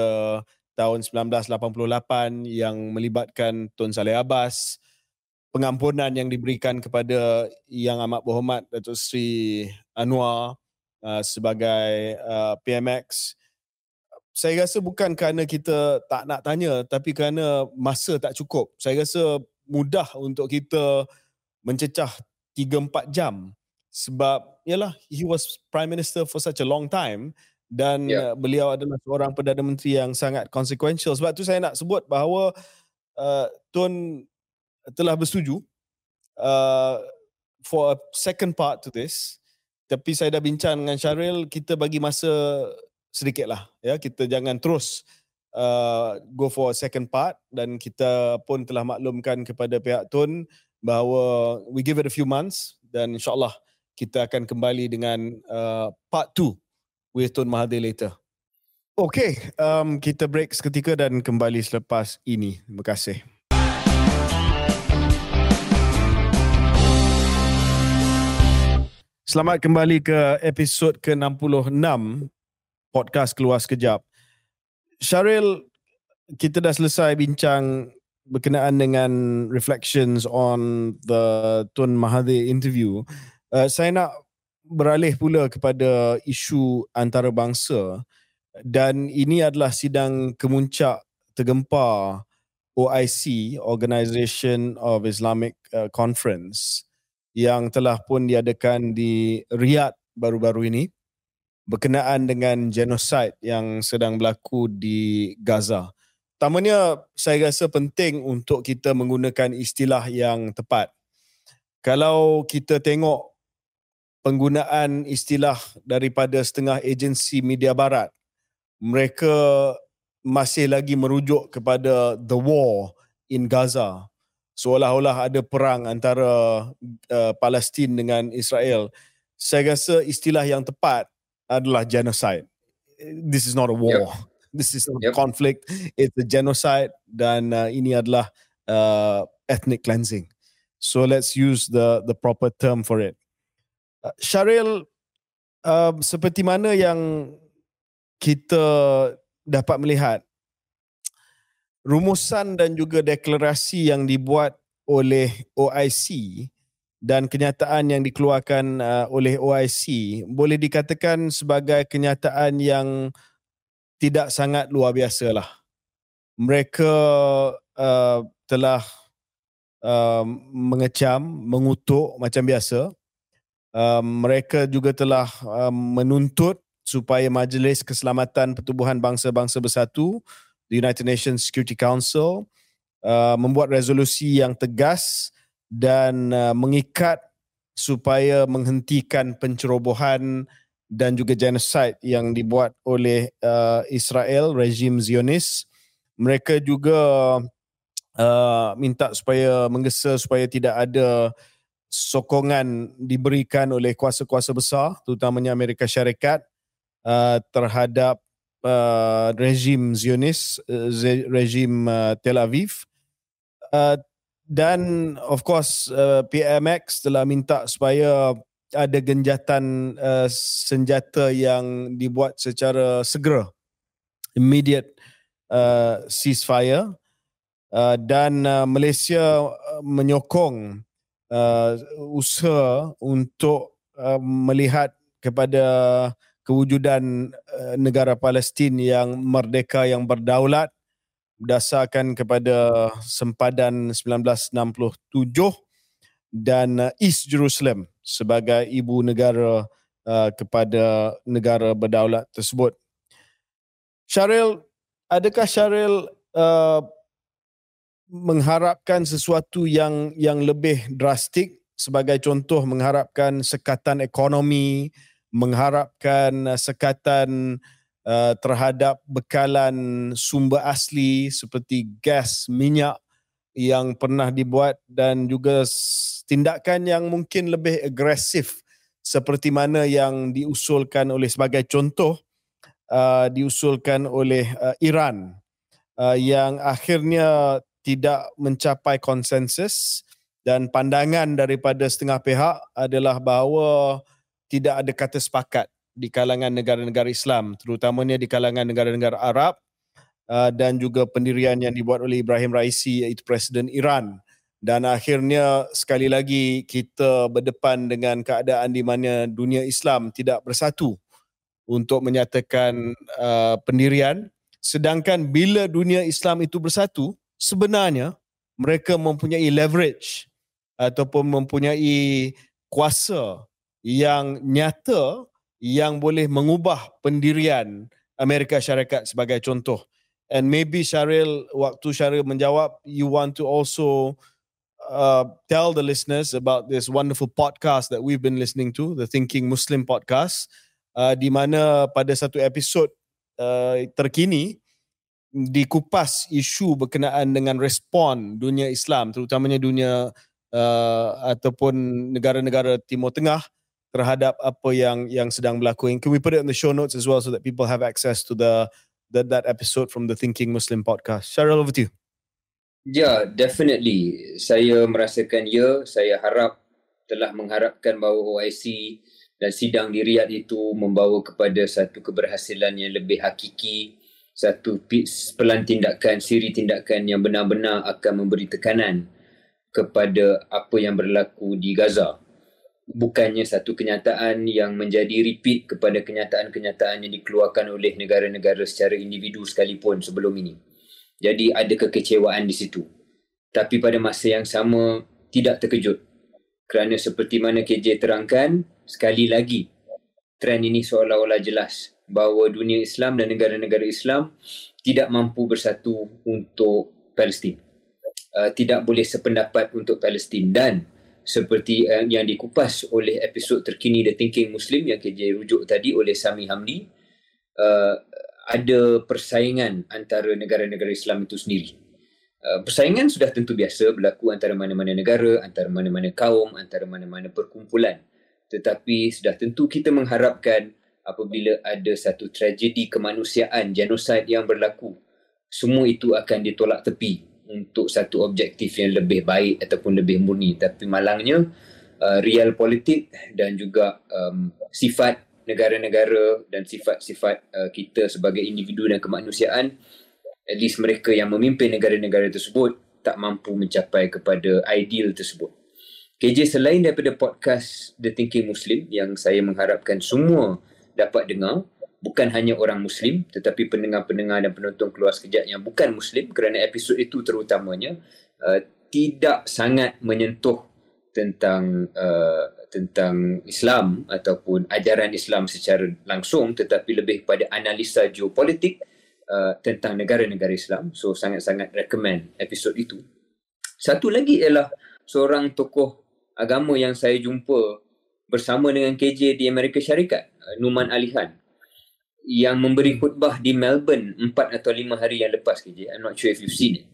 tahun 1988 yang melibatkan Tun Saleh Abbas, pengampunan yang diberikan kepada yang amat berhormat Datuk Seri Anwar uh, sebagai uh, PMX saya rasa bukan kerana kita tak nak tanya tapi kerana masa tak cukup. Saya rasa mudah untuk kita mencecah 3-4 jam sebab yalah he was prime minister for such a long time dan yeah. beliau adalah seorang perdana menteri yang sangat consequential sebab tu saya nak sebut bahawa uh, Tun telah bersetuju uh, for a second part to this tapi saya dah bincang dengan Syaril kita bagi masa sedikit lah ya kita jangan terus uh, go for second part dan kita pun telah maklumkan kepada pihak Tun bahawa we give it a few months dan insyaallah kita akan kembali dengan uh, part 2 with Tun Mahathir later. Okay, um, kita break seketika dan kembali selepas ini. Terima kasih. Selamat kembali ke episod ke-66 podcast keluar sekejap. Syaril, kita dah selesai bincang berkenaan dengan reflections on the Tun Mahathir interview. Uh, saya nak beralih pula kepada isu antarabangsa dan ini adalah sidang kemuncak tergempar OIC, Organisation of Islamic uh, Conference yang telah pun diadakan di Riyadh baru-baru ini berkenaan dengan genosid yang sedang berlaku di Gaza. Pertamanya saya rasa penting untuk kita menggunakan istilah yang tepat. Kalau kita tengok penggunaan istilah daripada setengah agensi media barat, mereka masih lagi merujuk kepada the war in Gaza. Seolah-olah ada perang antara uh, Palestin dengan Israel. Saya rasa istilah yang tepat adalah genocide. This is not a war. Yep. This is not yep. a conflict. It's a genocide dan uh, ini adalah uh, ethnic cleansing. So let's use the the proper term for it. Uh, Syaril, uh, seperti mana yang kita dapat melihat rumusan dan juga deklarasi yang dibuat oleh OIC dan kenyataan yang dikeluarkan uh, oleh OIC boleh dikatakan sebagai kenyataan yang tidak sangat luar biasa lah. Mereka uh, telah uh, mengecam, mengutuk macam biasa. Uh, mereka juga telah uh, menuntut supaya Majlis Keselamatan Pertubuhan Bangsa-Bangsa Bersatu, the United Nations Security Council, uh, membuat resolusi yang tegas dan uh, mengikat supaya menghentikan pencerobohan dan juga genocide yang dibuat oleh uh, Israel rejim Zionis. Mereka juga uh, minta supaya menggesa supaya tidak ada sokongan diberikan oleh kuasa-kuasa besar terutamanya Amerika Syarikat uh, terhadap uh, rejim Zionis uh, rejim uh, Tel Aviv. Uh, dan of course uh, PMX telah minta supaya ada genjatan uh, senjata yang dibuat secara segera immediate uh, ceasefire. Uh, dan uh, Malaysia uh, menyokong uh, usaha untuk uh, melihat kepada kewujudan uh, negara Palestin yang merdeka yang berdaulat berdasarkan kepada sempadan 1967 dan uh, East Jerusalem sebagai ibu negara uh, kepada negara berdaulat tersebut. Syaril, adakah Syaril uh, mengharapkan sesuatu yang yang lebih drastik sebagai contoh mengharapkan sekatan ekonomi, mengharapkan uh, sekatan uh, terhadap bekalan sumber asli seperti gas, minyak yang pernah dibuat dan juga tindakan yang mungkin lebih agresif seperti mana yang diusulkan oleh sebagai contoh uh, diusulkan oleh uh, Iran uh, yang akhirnya tidak mencapai konsensus dan pandangan daripada setengah pihak adalah bahawa tidak ada kata sepakat di kalangan negara-negara Islam terutamanya di kalangan negara-negara Arab uh, dan juga pendirian yang dibuat oleh Ibrahim Raisi iaitu Presiden Iran. Dan akhirnya sekali lagi kita berdepan dengan keadaan di mana dunia Islam tidak bersatu untuk menyatakan uh, pendirian. Sedangkan bila dunia Islam itu bersatu sebenarnya mereka mempunyai leverage ataupun mempunyai kuasa yang nyata yang boleh mengubah pendirian Amerika Syarikat sebagai contoh. And maybe Syaril, waktu Syaril menjawab, you want to also uh, tell the listeners about this wonderful podcast that we've been listening to, the Thinking Muslim podcast, uh, di mana pada satu episod uh, terkini dikupas isu berkenaan dengan respon dunia Islam, terutamanya dunia uh, ataupun negara-negara Timur Tengah terhadap apa yang yang sedang berlaku. And can we put it in the show notes as well so that people have access to the that that episode from the Thinking Muslim podcast? Cheryl, over to you. Yeah, definitely. Saya merasakan ya, saya harap telah mengharapkan bahawa OIC dan sidang di Riyadh itu membawa kepada satu keberhasilan yang lebih hakiki, satu pelan tindakan, siri tindakan yang benar-benar akan memberi tekanan kepada apa yang berlaku di Gaza. Bukannya satu kenyataan yang menjadi repeat kepada kenyataan-kenyataan yang dikeluarkan oleh negara-negara secara individu sekalipun sebelum ini. Jadi ada kekecewaan di situ. Tapi pada masa yang sama tidak terkejut. Kerana seperti mana KJ terangkan, sekali lagi trend ini seolah-olah jelas bahawa dunia Islam dan negara-negara Islam tidak mampu bersatu untuk Palestin. Uh, tidak boleh sependapat untuk Palestin dan seperti uh, yang dikupas oleh episod terkini The Thinking Muslim yang KJ rujuk tadi oleh Sami Hamdi, uh, ada persaingan antara negara-negara Islam itu sendiri. Uh, persaingan sudah tentu biasa berlaku antara mana-mana negara, antara mana-mana kaum, antara mana-mana perkumpulan. Tetapi sudah tentu kita mengharapkan apabila ada satu tragedi kemanusiaan, genosid yang berlaku, semua itu akan ditolak tepi untuk satu objektif yang lebih baik ataupun lebih murni. Tapi malangnya, uh, real politik dan juga um, sifat negara-negara dan sifat-sifat uh, kita sebagai individu dan kemanusiaan at least mereka yang memimpin negara-negara tersebut tak mampu mencapai kepada ideal tersebut. KJ selain daripada podcast The Thinking Muslim yang saya mengharapkan semua dapat dengar bukan hanya orang muslim tetapi pendengar-pendengar dan penonton keluar sekejap yang bukan muslim kerana episod itu terutamanya uh, tidak sangat menyentuh tentang uh, tentang Islam ataupun ajaran Islam secara langsung tetapi lebih pada analisa geopolitik uh, tentang negara-negara Islam. So sangat-sangat recommend episod itu. Satu lagi ialah seorang tokoh agama yang saya jumpa bersama dengan KJ di Amerika Syarikat, uh, Numan Alihan yang memberi khutbah di Melbourne 4 atau 5 hari yang lepas KJ. I'm not sure if you've seen it.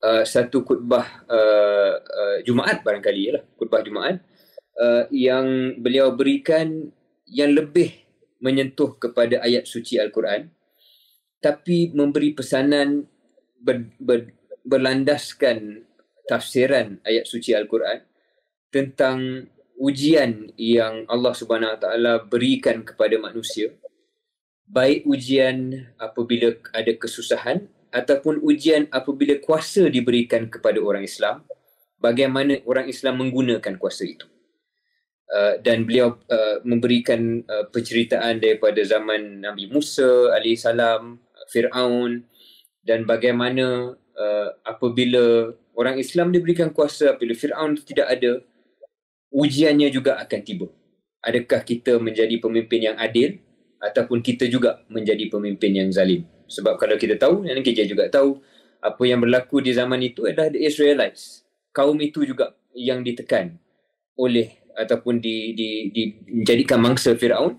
Uh, satu khutbah uh, uh, Jumaat barangkali lah, khutbah Jumaat uh, yang beliau berikan yang lebih menyentuh kepada ayat suci Al-Quran tapi memberi pesanan ber, ber, berlandaskan tafsiran ayat suci Al-Quran tentang ujian yang Allah Subhanahu Wa Taala berikan kepada manusia baik ujian apabila ada kesusahan ataupun ujian apabila kuasa diberikan kepada orang Islam bagaimana orang Islam menggunakan kuasa itu Uh, dan beliau uh, memberikan uh, penceritaan daripada zaman Nabi Musa alaihissalam, Firaun dan bagaimana uh, apabila orang Islam diberikan kuasa apabila Firaun tidak ada ujiannya juga akan tiba. Adakah kita menjadi pemimpin yang adil ataupun kita juga menjadi pemimpin yang zalim? Sebab kalau kita tahu dan kita juga tahu apa yang berlaku di zaman itu adalah the Israelites. Kaum itu juga yang ditekan oleh ataupun di, di, di menjadikan mangsa Firaun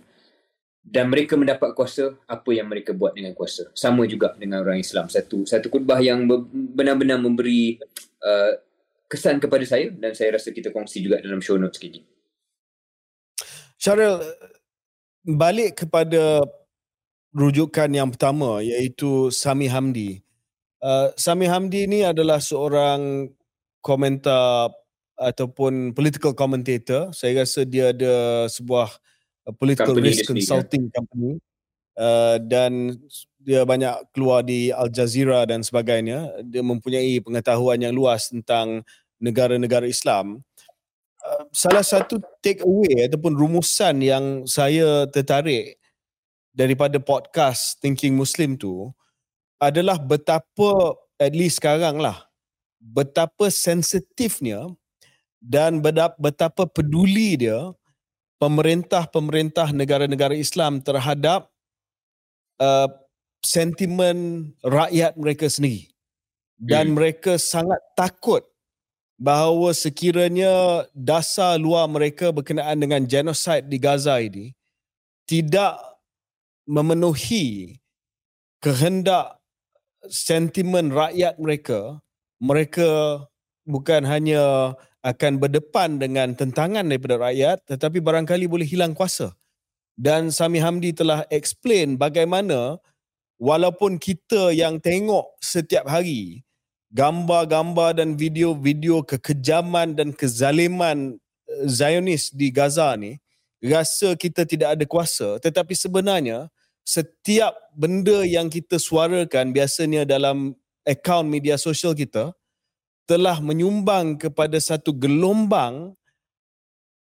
dan mereka mendapat kuasa apa yang mereka buat dengan kuasa sama juga dengan orang Islam satu satu khutbah yang benar-benar memberi uh, kesan kepada saya dan saya rasa kita kongsi juga dalam show notes kini Syaril balik kepada rujukan yang pertama iaitu Sami Hamdi uh, Sami Hamdi ini adalah seorang komentar ataupun political commentator. Saya rasa dia ada sebuah uh, political company risk consulting ya. company uh, dan dia banyak keluar di Al Jazeera dan sebagainya. Dia mempunyai pengetahuan yang luas tentang negara-negara Islam. Uh, salah satu take away ataupun rumusan yang saya tertarik daripada podcast Thinking Muslim tu adalah betapa at least sekarang lah betapa sensitifnya dan betapa peduli dia pemerintah-pemerintah negara-negara Islam terhadap uh, sentimen rakyat mereka sendiri dan hmm. mereka sangat takut bahawa sekiranya dasar luar mereka berkenaan dengan genosid di Gaza ini tidak memenuhi kehendak sentimen rakyat mereka, mereka bukan hanya akan berdepan dengan tentangan daripada rakyat tetapi barangkali boleh hilang kuasa. Dan Sami Hamdi telah explain bagaimana walaupun kita yang tengok setiap hari gambar-gambar dan video-video kekejaman dan kezaliman eh, Zionis di Gaza ni rasa kita tidak ada kuasa. Tetapi sebenarnya setiap benda yang kita suarakan biasanya dalam akaun media sosial kita telah menyumbang kepada satu gelombang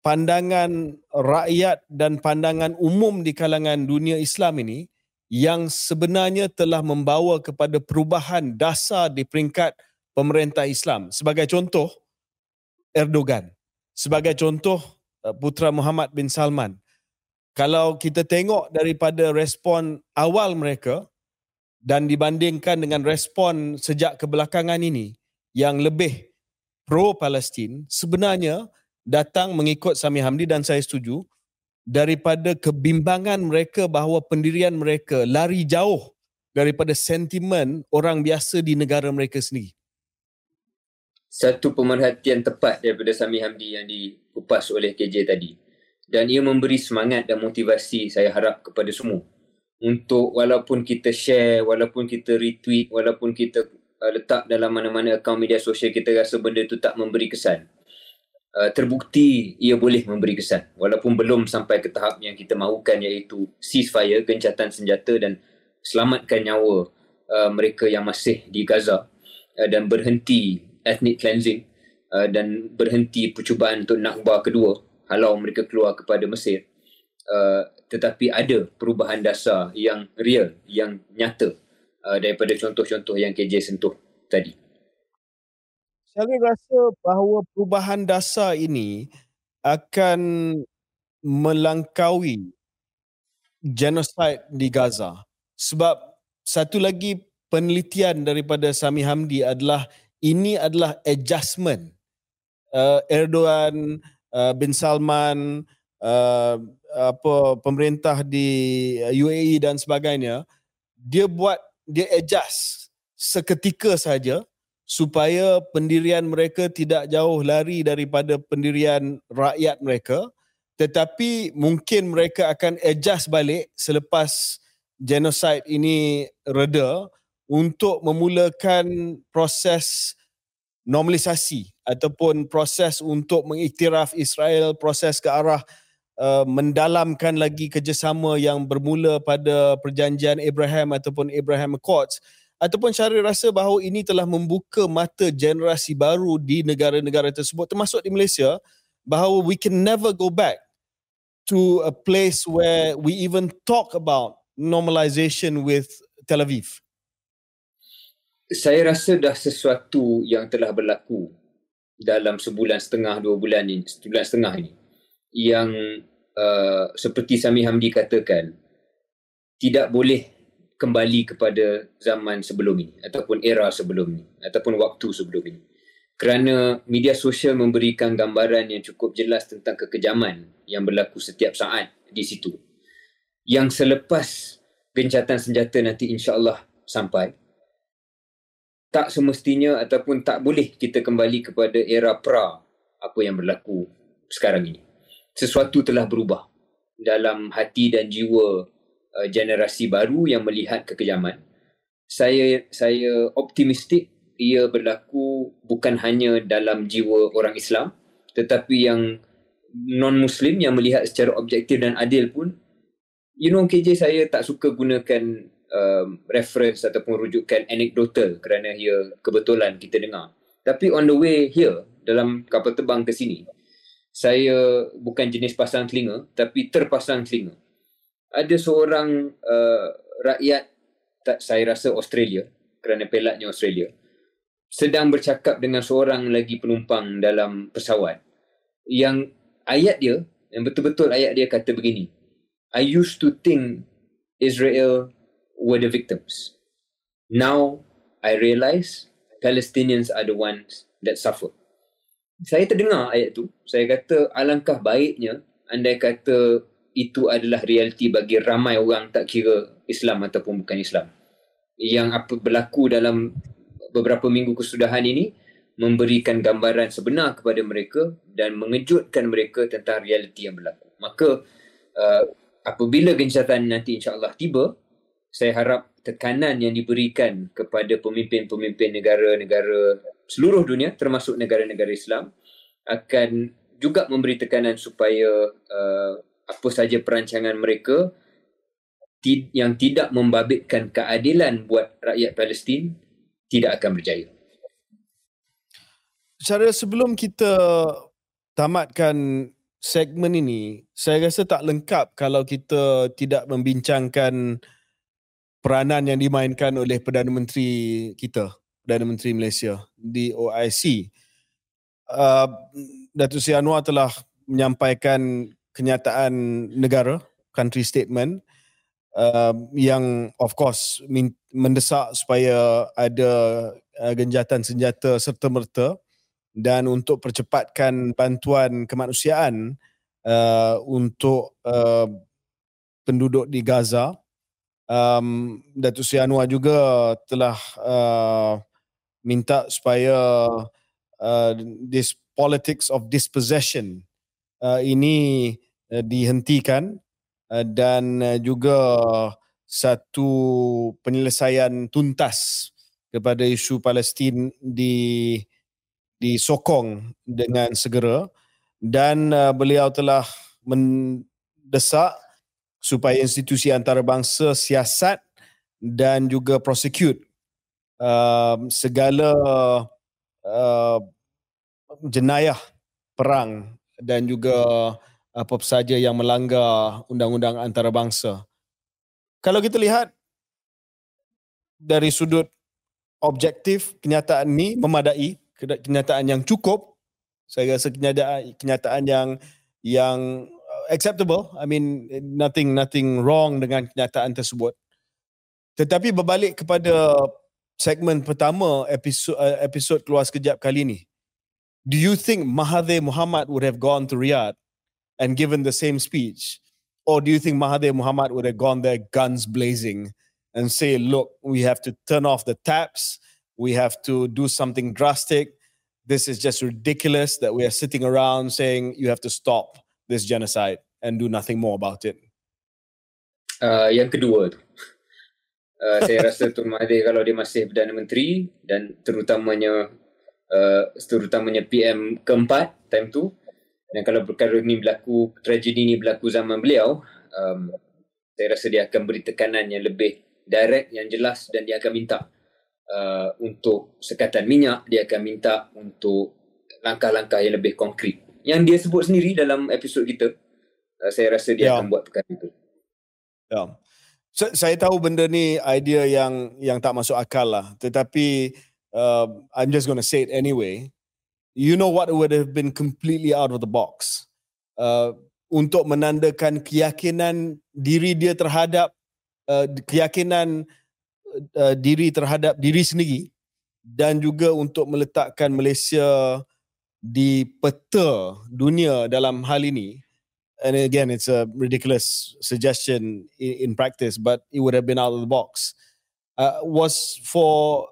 pandangan rakyat dan pandangan umum di kalangan dunia Islam ini yang sebenarnya telah membawa kepada perubahan dasar di peringkat pemerintah Islam. Sebagai contoh, Erdogan. Sebagai contoh, uh, Putra Muhammad bin Salman. Kalau kita tengok daripada respon awal mereka dan dibandingkan dengan respon sejak kebelakangan ini yang lebih pro-Palestin, sebenarnya datang mengikut Sami Hamdi dan saya setuju, daripada kebimbangan mereka bahawa pendirian mereka lari jauh daripada sentimen orang biasa di negara mereka sendiri. Satu pemerhatian tepat daripada Sami Hamdi yang dikupas oleh KJ tadi. Dan ia memberi semangat dan motivasi saya harap kepada semua. Untuk walaupun kita share, walaupun kita retweet, walaupun kita uh, letak dalam mana-mana akaun media sosial kita rasa benda itu tak memberi kesan. Uh, terbukti ia boleh memberi kesan. Walaupun belum sampai ke tahap yang kita mahukan iaitu ceasefire gencatan senjata dan selamatkan nyawa uh, mereka yang masih di Gaza uh, dan berhenti ethnic cleansing uh, dan berhenti percubaan untuk nakba kedua halau mereka keluar kepada Mesir. Uh, tetapi ada perubahan dasar yang real yang nyata uh, daripada contoh-contoh yang KJ sentuh tadi saya rasa bahawa perubahan dasar ini akan melangkaui genosid di Gaza. Sebab satu lagi penelitian daripada Sami Hamdi adalah ini adalah adjustment uh, Erdogan uh, bin Salman uh, apa pemerintah di UAE dan sebagainya dia buat dia adjust seketika saja supaya pendirian mereka tidak jauh lari daripada pendirian rakyat mereka tetapi mungkin mereka akan adjust balik selepas genosid ini reda untuk memulakan proses normalisasi ataupun proses untuk mengiktiraf Israel proses ke arah uh, mendalamkan lagi kerjasama yang bermula pada perjanjian Abraham ataupun Abraham Accords ataupun cara rasa bahawa ini telah membuka mata generasi baru di negara-negara tersebut termasuk di Malaysia bahawa we can never go back to a place where we even talk about normalization with Tel Aviv. Saya rasa dah sesuatu yang telah berlaku dalam sebulan setengah dua bulan ini, sebulan setengah ini yang uh, seperti Sami Hamdi katakan tidak boleh kembali kepada zaman sebelum ini ataupun era sebelum ini ataupun waktu sebelum ini. Kerana media sosial memberikan gambaran yang cukup jelas tentang kekejaman yang berlaku setiap saat di situ. Yang selepas gencatan senjata nanti insya-Allah sampai tak semestinya ataupun tak boleh kita kembali kepada era pra apa yang berlaku sekarang ini. Sesuatu telah berubah dalam hati dan jiwa uh, generasi baru yang melihat kekejaman. Saya saya optimistik ia berlaku bukan hanya dalam jiwa orang Islam tetapi yang non muslim yang melihat secara objektif dan adil pun you know KJ saya tak suka gunakan um, reference ataupun rujukan anecdotal kerana ia kebetulan kita dengar. Tapi on the way here dalam kapal terbang ke sini saya bukan jenis pasang telinga tapi terpasang telinga ada seorang uh, rakyat tak saya rasa Australia kerana pelaknya Australia sedang bercakap dengan seorang lagi penumpang dalam pesawat. Yang ayat dia yang betul-betul ayat dia kata begini I used to think Israel were the victims. Now I realise Palestinians are the ones that suffer. Saya terdengar ayat tu. Saya kata alangkah baiknya andai kata itu adalah realiti bagi ramai orang tak kira Islam ataupun bukan Islam yang apa berlaku dalam beberapa minggu kesudahan ini memberikan gambaran sebenar kepada mereka dan mengejutkan mereka tentang realiti yang berlaku. Maka uh, apabila gencatan nanti insya-Allah tiba, saya harap tekanan yang diberikan kepada pemimpin-pemimpin negara-negara seluruh dunia termasuk negara-negara Islam akan juga memberi tekanan supaya uh, apa saja perancangan mereka yang tidak membabitkan keadilan buat rakyat Palestin tidak akan berjaya. Cara sebelum kita tamatkan segmen ini, saya rasa tak lengkap kalau kita tidak membincangkan peranan yang dimainkan oleh Perdana Menteri kita, Perdana Menteri Malaysia di OIC. Uh, Datuk Seri Anwar telah menyampaikan kenyataan negara, country statement, uh, yang of course mendesak supaya ada uh, genjatan senjata serta-merta dan untuk percepatkan bantuan kemanusiaan uh, untuk uh, penduduk di Gaza. Um, Datuk Seri Anwar juga telah uh, minta supaya uh, this politics of dispossession uh, ini uh, dihentikan uh, dan uh, juga satu penyelesaian tuntas kepada isu Palestin di disokong dengan segera. Dan beliau telah mendesak supaya institusi antarabangsa siasat dan juga prosecute uh, segala uh, jenayah perang dan juga apa saja yang melanggar undang-undang antarabangsa. Kalau kita lihat dari sudut objektif kenyataan ini memadai kenyataan yang cukup. Saya rasa kenyataan kenyataan yang yang acceptable. I mean nothing nothing wrong dengan kenyataan tersebut. Tetapi berbalik kepada segmen pertama episod episod keluar sekejap kali ini do you think Mahathir Muhammad would have gone to Riyadh and given the same speech Or do you think Mahathir Muhammad would have gone there guns blazing and say, look, we have to turn off the taps, we have to do something drastic. This is just ridiculous that we are sitting around saying you have to stop this genocide and do nothing more about it. Uh, yang kedua tu. Uh, saya <laughs> rasa tu Mahathir kalau dia masih Perdana Menteri dan terutamanya uh, terutamanya PM keempat time tu dan kalau perkara ini berlaku, tragedi ini berlaku zaman beliau, um, saya rasa dia akan beri tekanan yang lebih direct, yang jelas dan dia akan minta uh, untuk sekatan minyak, dia akan minta untuk langkah-langkah yang lebih konkret. Yang dia sebut sendiri dalam episod kita, uh, saya rasa dia ya. akan buat perkara itu. Ya. Saya tahu benda ni idea yang yang tak masuk akal lah. Tetapi uh, I'm just going to say it anyway you know what would have been completely out of the box? Uh, untuk menandakan keyakinan diri dia terhadap uh, keyakinan uh, diri terhadap diri sendiri dan juga untuk meletakkan Malaysia di peta dunia dalam hal ini. And again it's a ridiculous suggestion in, in practice but it would have been out of the box. Uh, was for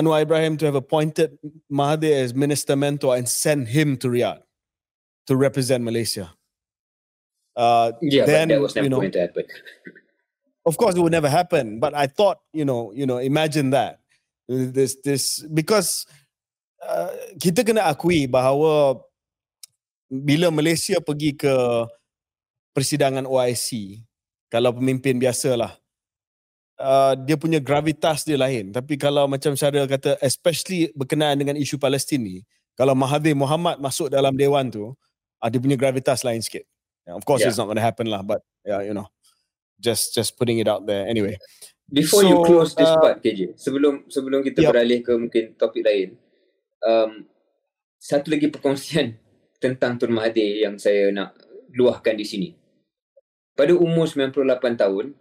Anwar Ibrahim to have appointed Mahathir as minister mentor and send him to Riyadh to represent Malaysia. Uh, yeah, then, that was never you know, going to happen. of course, it would never happen. But I thought, you know, you know, imagine that this this because uh, kita kena akui bahawa bila Malaysia pergi ke persidangan OIC, kalau pemimpin biasalah, Uh, dia punya gravitas dia lain. Tapi kalau macam Syaril kata, especially berkenaan dengan isu Palestin ni, kalau Mahathir Muhammad masuk dalam dewan tu, uh, dia punya gravitas lain sikit. Yeah, of course, yeah. it's not going to happen lah, but yeah, you know. just just putting it out there anyway before so, you close this uh, part KJ sebelum sebelum kita yep. beralih ke mungkin topik lain um, satu lagi perkongsian <laughs> tentang Tun Mahathir yang saya nak luahkan di sini pada umur 98 tahun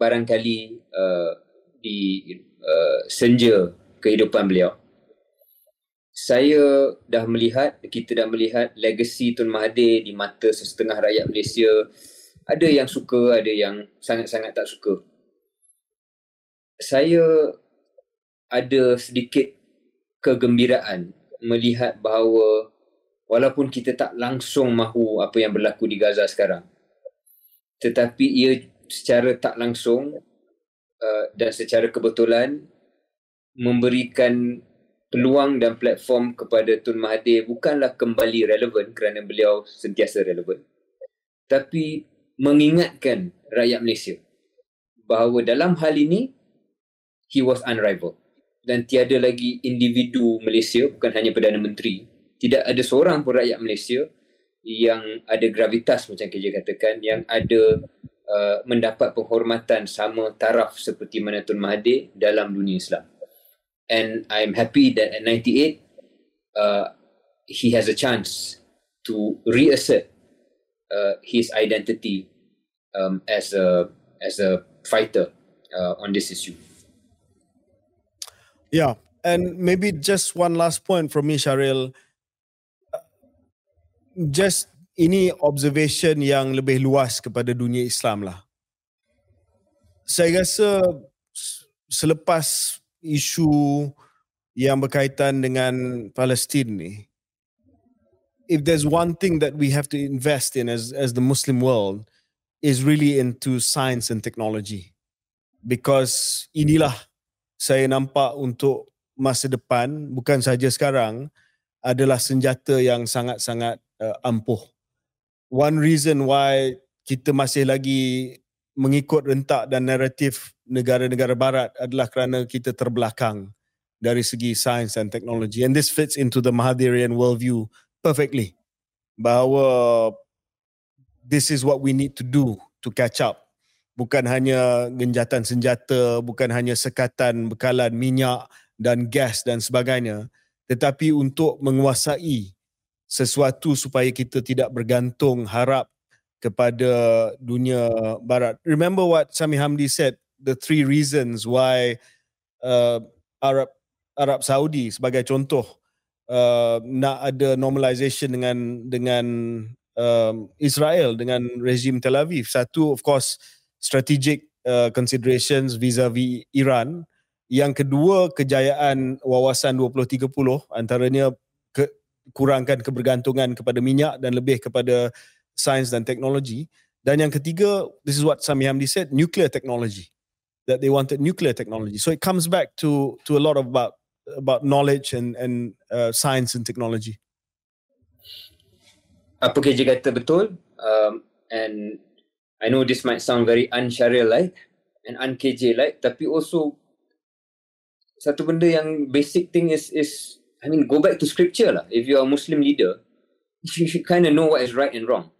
barangkali uh, di uh, senja kehidupan beliau. Saya dah melihat kita dah melihat legasi Tun Mahathir di mata setengah rakyat Malaysia. Ada yang suka ada yang sangat-sangat tak suka. Saya ada sedikit kegembiraan melihat bahawa walaupun kita tak langsung mahu apa yang berlaku di Gaza sekarang tetapi ia secara tak langsung uh, dan secara kebetulan memberikan peluang dan platform kepada Tun Mahathir bukanlah kembali relevan kerana beliau sentiasa relevan tapi mengingatkan rakyat Malaysia bahawa dalam hal ini he was unrivaled. Dan tiada lagi individu Malaysia bukan hanya Perdana Menteri tidak ada seorang pun rakyat Malaysia yang ada gravitas macam KJ katakan yang ada uh, mendapat penghormatan sama taraf seperti mana Tun Mahathir dalam dunia Islam and I'm happy that at 98 uh, he has a chance to reassert uh, his identity um, as a as a fighter uh, on this issue. Yeah, and maybe just one last point from me, Sharil. Just ini observation yang lebih luas kepada dunia Islam lah. Saya rasa selepas isu yang berkaitan dengan Palestin ni if there's one thing that we have to invest in as as the muslim world is really into science and technology because inilah saya nampak untuk masa depan bukan saja sekarang adalah senjata yang sangat-sangat uh, ampuh one reason why kita masih lagi mengikut rentak dan naratif negara-negara barat adalah kerana kita terbelakang dari segi sains dan teknologi. And this fits into the Mahathirian worldview perfectly. Bahawa this is what we need to do to catch up. Bukan hanya genjatan senjata bukan hanya sekatan bekalan minyak dan gas dan sebagainya tetapi untuk menguasai sesuatu supaya kita tidak bergantung harap kepada dunia barat remember what Sami Hamdi said the three reasons why uh, Arab Arab Saudi sebagai contoh uh, nak ada normalization dengan dengan um, Israel dengan regime Tel Aviv. Satu of course strategic uh, considerations vis-a-vis Iran. Yang kedua kejayaan wawasan 2030 antaranya kurangkan kebergantungan kepada minyak dan lebih kepada sains dan teknologi. Dan yang ketiga, this is what Sami Hamdi said, nuclear technology that they wanted nuclear technology. So it comes back to to a lot of about about knowledge and and uh, science and technology. Apa KJ kata betul? Um, and I know this might sound very unsyariah like and un-KJ like, tapi also satu benda yang basic thing is is I mean go back to scripture lah. If you're a Muslim leader, <laughs> you should kind of know what is right and wrong.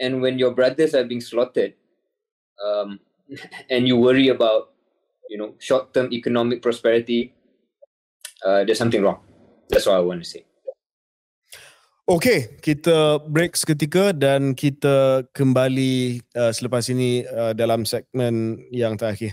And when your brothers are being slaughtered, um, <laughs> and you worry about you know short term economic prosperity uh, there's something wrong that's what i want to say Okay, kita break seketika dan kita kembali uh, selepas ini uh, dalam segmen yang terakhir.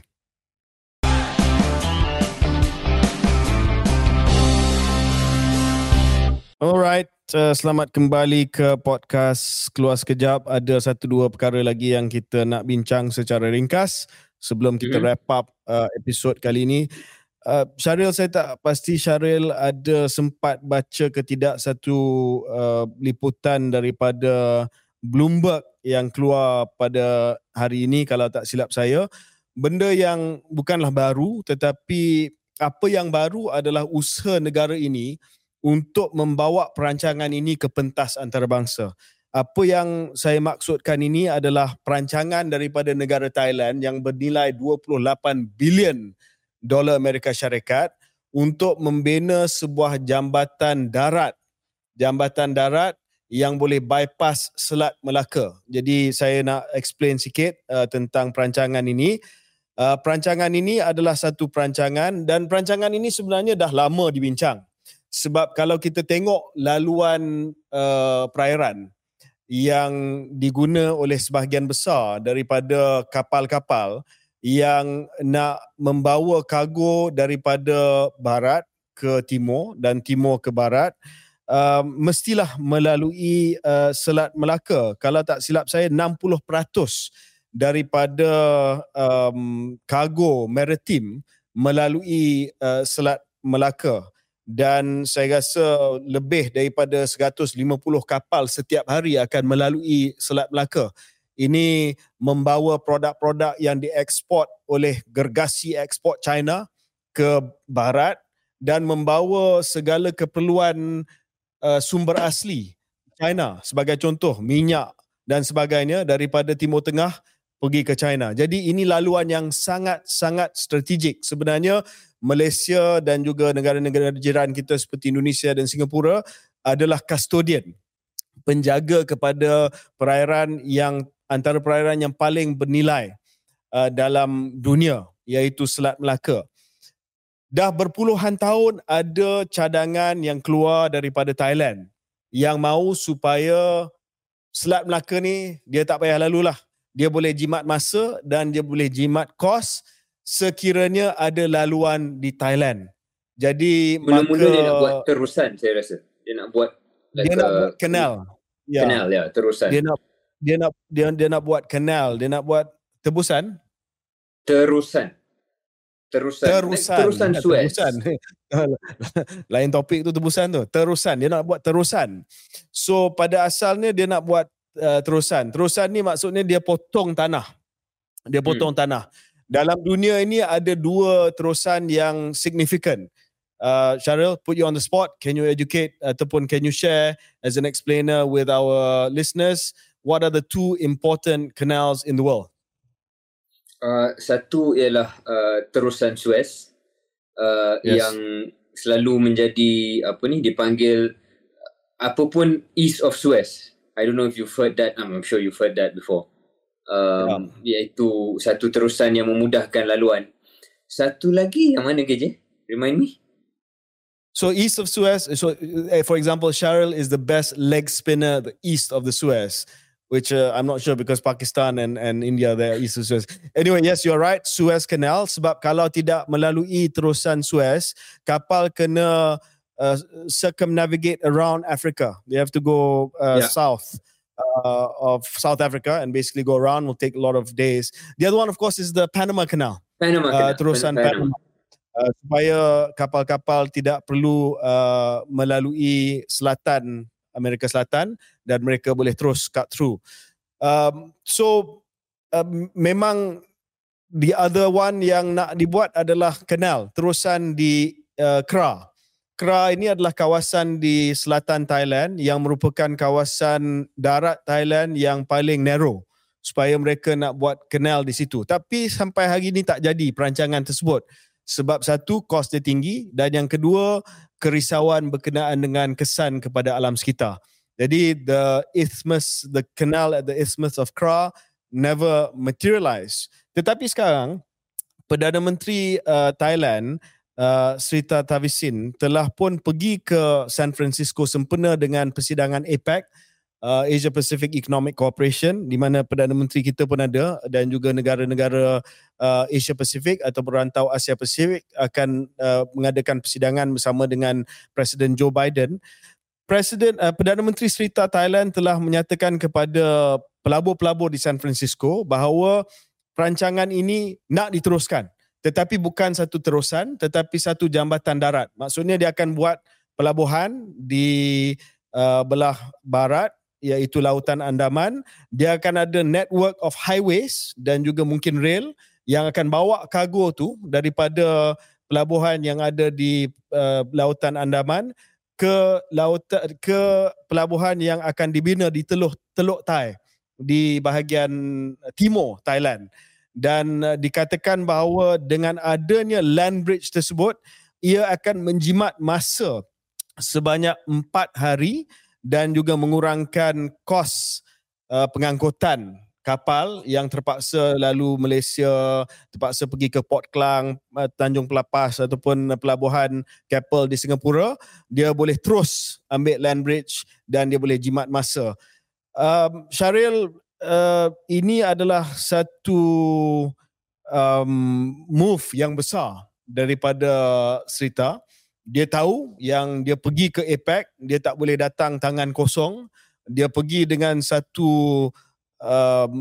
Alright, uh, selamat kembali ke podcast Keluar Sekejap. Ada satu dua perkara lagi yang kita nak bincang secara ringkas sebelum kita mm-hmm. wrap up uh, episod kali ini. Uh, Syaril saya tak pasti Syaril ada sempat baca ke tidak satu uh, liputan daripada Bloomberg yang keluar pada hari ini kalau tak silap saya. Benda yang bukanlah baru tetapi apa yang baru adalah usaha negara ini untuk membawa perancangan ini ke pentas antarabangsa. Apa yang saya maksudkan ini adalah perancangan daripada negara Thailand yang bernilai 28 bilion dolar Amerika Syarikat untuk membina sebuah jambatan darat. Jambatan darat yang boleh bypass Selat Melaka. Jadi saya nak explain sikit uh, tentang perancangan ini. Uh, perancangan ini adalah satu perancangan dan perancangan ini sebenarnya dah lama dibincang. Sebab kalau kita tengok laluan uh, perairan yang diguna oleh sebahagian besar daripada kapal-kapal yang nak membawa kargo daripada barat ke timur dan timur ke barat, uh, mestilah melalui uh, Selat Melaka. Kalau tak silap saya 60% daripada um, kargo maritim melalui uh, Selat Melaka dan saya rasa lebih daripada 150 kapal setiap hari akan melalui Selat Melaka. Ini membawa produk-produk yang dieksport oleh gergasi ekspor China ke barat dan membawa segala keperluan uh, sumber asli China sebagai contoh minyak dan sebagainya daripada Timur Tengah pergi ke China. Jadi ini laluan yang sangat-sangat strategik. Sebenarnya Malaysia dan juga negara-negara jiran kita seperti Indonesia dan Singapura adalah custodian penjaga kepada perairan yang antara perairan yang paling bernilai uh, dalam dunia iaitu Selat Melaka dah berpuluhan tahun ada cadangan yang keluar daripada Thailand yang mahu supaya Selat Melaka ni dia tak payah lalu lah. Dia boleh jimat masa dan dia boleh jimat kos sekiranya ada laluan di Thailand. Jadi mula-mula dia nak buat terusan saya rasa. Dia nak buat like dia nak buat kenal. Ya. Kenal ya, terusan. Dia nak dia nak dia, dia nak buat kenal, dia nak buat tebusan. Terusan terusan terusan terusan Suez terusan. <laughs> lain topik tu terusan tu terusan dia nak buat terusan so pada asalnya dia nak buat uh, terusan terusan ni maksudnya dia potong tanah dia potong hmm. tanah dalam dunia ini ada dua terusan yang signifikan uh, Cheryl put you on the spot can you educate ataupun can you share as an explainer with our listeners what are the two important canals in the world Uh, satu ialah uh, terusan Suez uh, yes. yang selalu menjadi apa ni dipanggil uh, apa pun east of Suez. I don't know if you've heard that. I'm sure you've heard that before. Um, yeah. Iaitu satu terusan yang memudahkan laluan. Satu lagi yang mana KJ? Remind me. So east of Suez, so uh, for example, Cheryl is the best leg spinner the east of the Suez which uh, I'm not sure because Pakistan and and India there is Suez. Anyway, yes, you're right. Suez Canal sebab kalau tidak melalui terusan Suez, kapal kena uh, circumnavigate around Africa. They have to go uh, yeah. south. Uh, of South Africa and basically go around will take a lot of days. The other one, of course, is the Panama Canal. Panama uh, Canal. terusan Panama. Panama. Uh, supaya kapal-kapal tidak perlu uh, melalui selatan Amerika Selatan dan mereka boleh terus cut through. Um, so um, memang the other one yang nak dibuat adalah kanal terusan di uh, Kra. Kra ini adalah kawasan di selatan Thailand yang merupakan kawasan darat Thailand yang paling narrow supaya mereka nak buat kanal di situ. Tapi sampai hari ini tak jadi perancangan tersebut. Sebab satu, kos dia tinggi dan yang kedua, kerisauan berkenaan dengan kesan kepada alam sekitar. Jadi the isthmus, the canal at the isthmus of Kra never materialized. Tetapi sekarang Perdana Menteri uh, Thailand uh, Srita Tavisin telah pun pergi ke San Francisco sempena dengan persidangan APEC uh, Asia Pacific Economic Cooperation di mana Perdana Menteri kita pun ada dan juga negara-negara uh, Asia Pacific atau berantau Asia Pacific akan uh, mengadakan persidangan bersama dengan Presiden Joe Biden. Presiden uh, Perdana Menteri Serita Thailand telah menyatakan kepada pelabur-pelabur di San Francisco bahawa perancangan ini nak diteruskan tetapi bukan satu terusan tetapi satu jambatan darat. Maksudnya dia akan buat pelabuhan di uh, belah barat iaitu Lautan Andaman. Dia akan ada network of highways dan juga mungkin rail yang akan bawa kargo tu daripada pelabuhan yang ada di uh, Lautan Andaman ke laut ke pelabuhan yang akan dibina di Teluk Teluk Thai di bahagian timur Thailand dan uh, dikatakan bahawa dengan adanya land bridge tersebut ia akan menjimat masa sebanyak empat hari dan juga mengurangkan kos uh, pengangkutan kapal yang terpaksa lalu Malaysia terpaksa pergi ke Port Klang, uh, Tanjung Pelapas ataupun pelabuhan Keppel di Singapura, dia boleh terus ambil land bridge dan dia boleh jimat masa. Um, Syaril, uh, ini adalah satu um, move yang besar daripada Serita. Dia tahu yang dia pergi ke APEC, dia tak boleh datang tangan kosong. Dia pergi dengan satu um,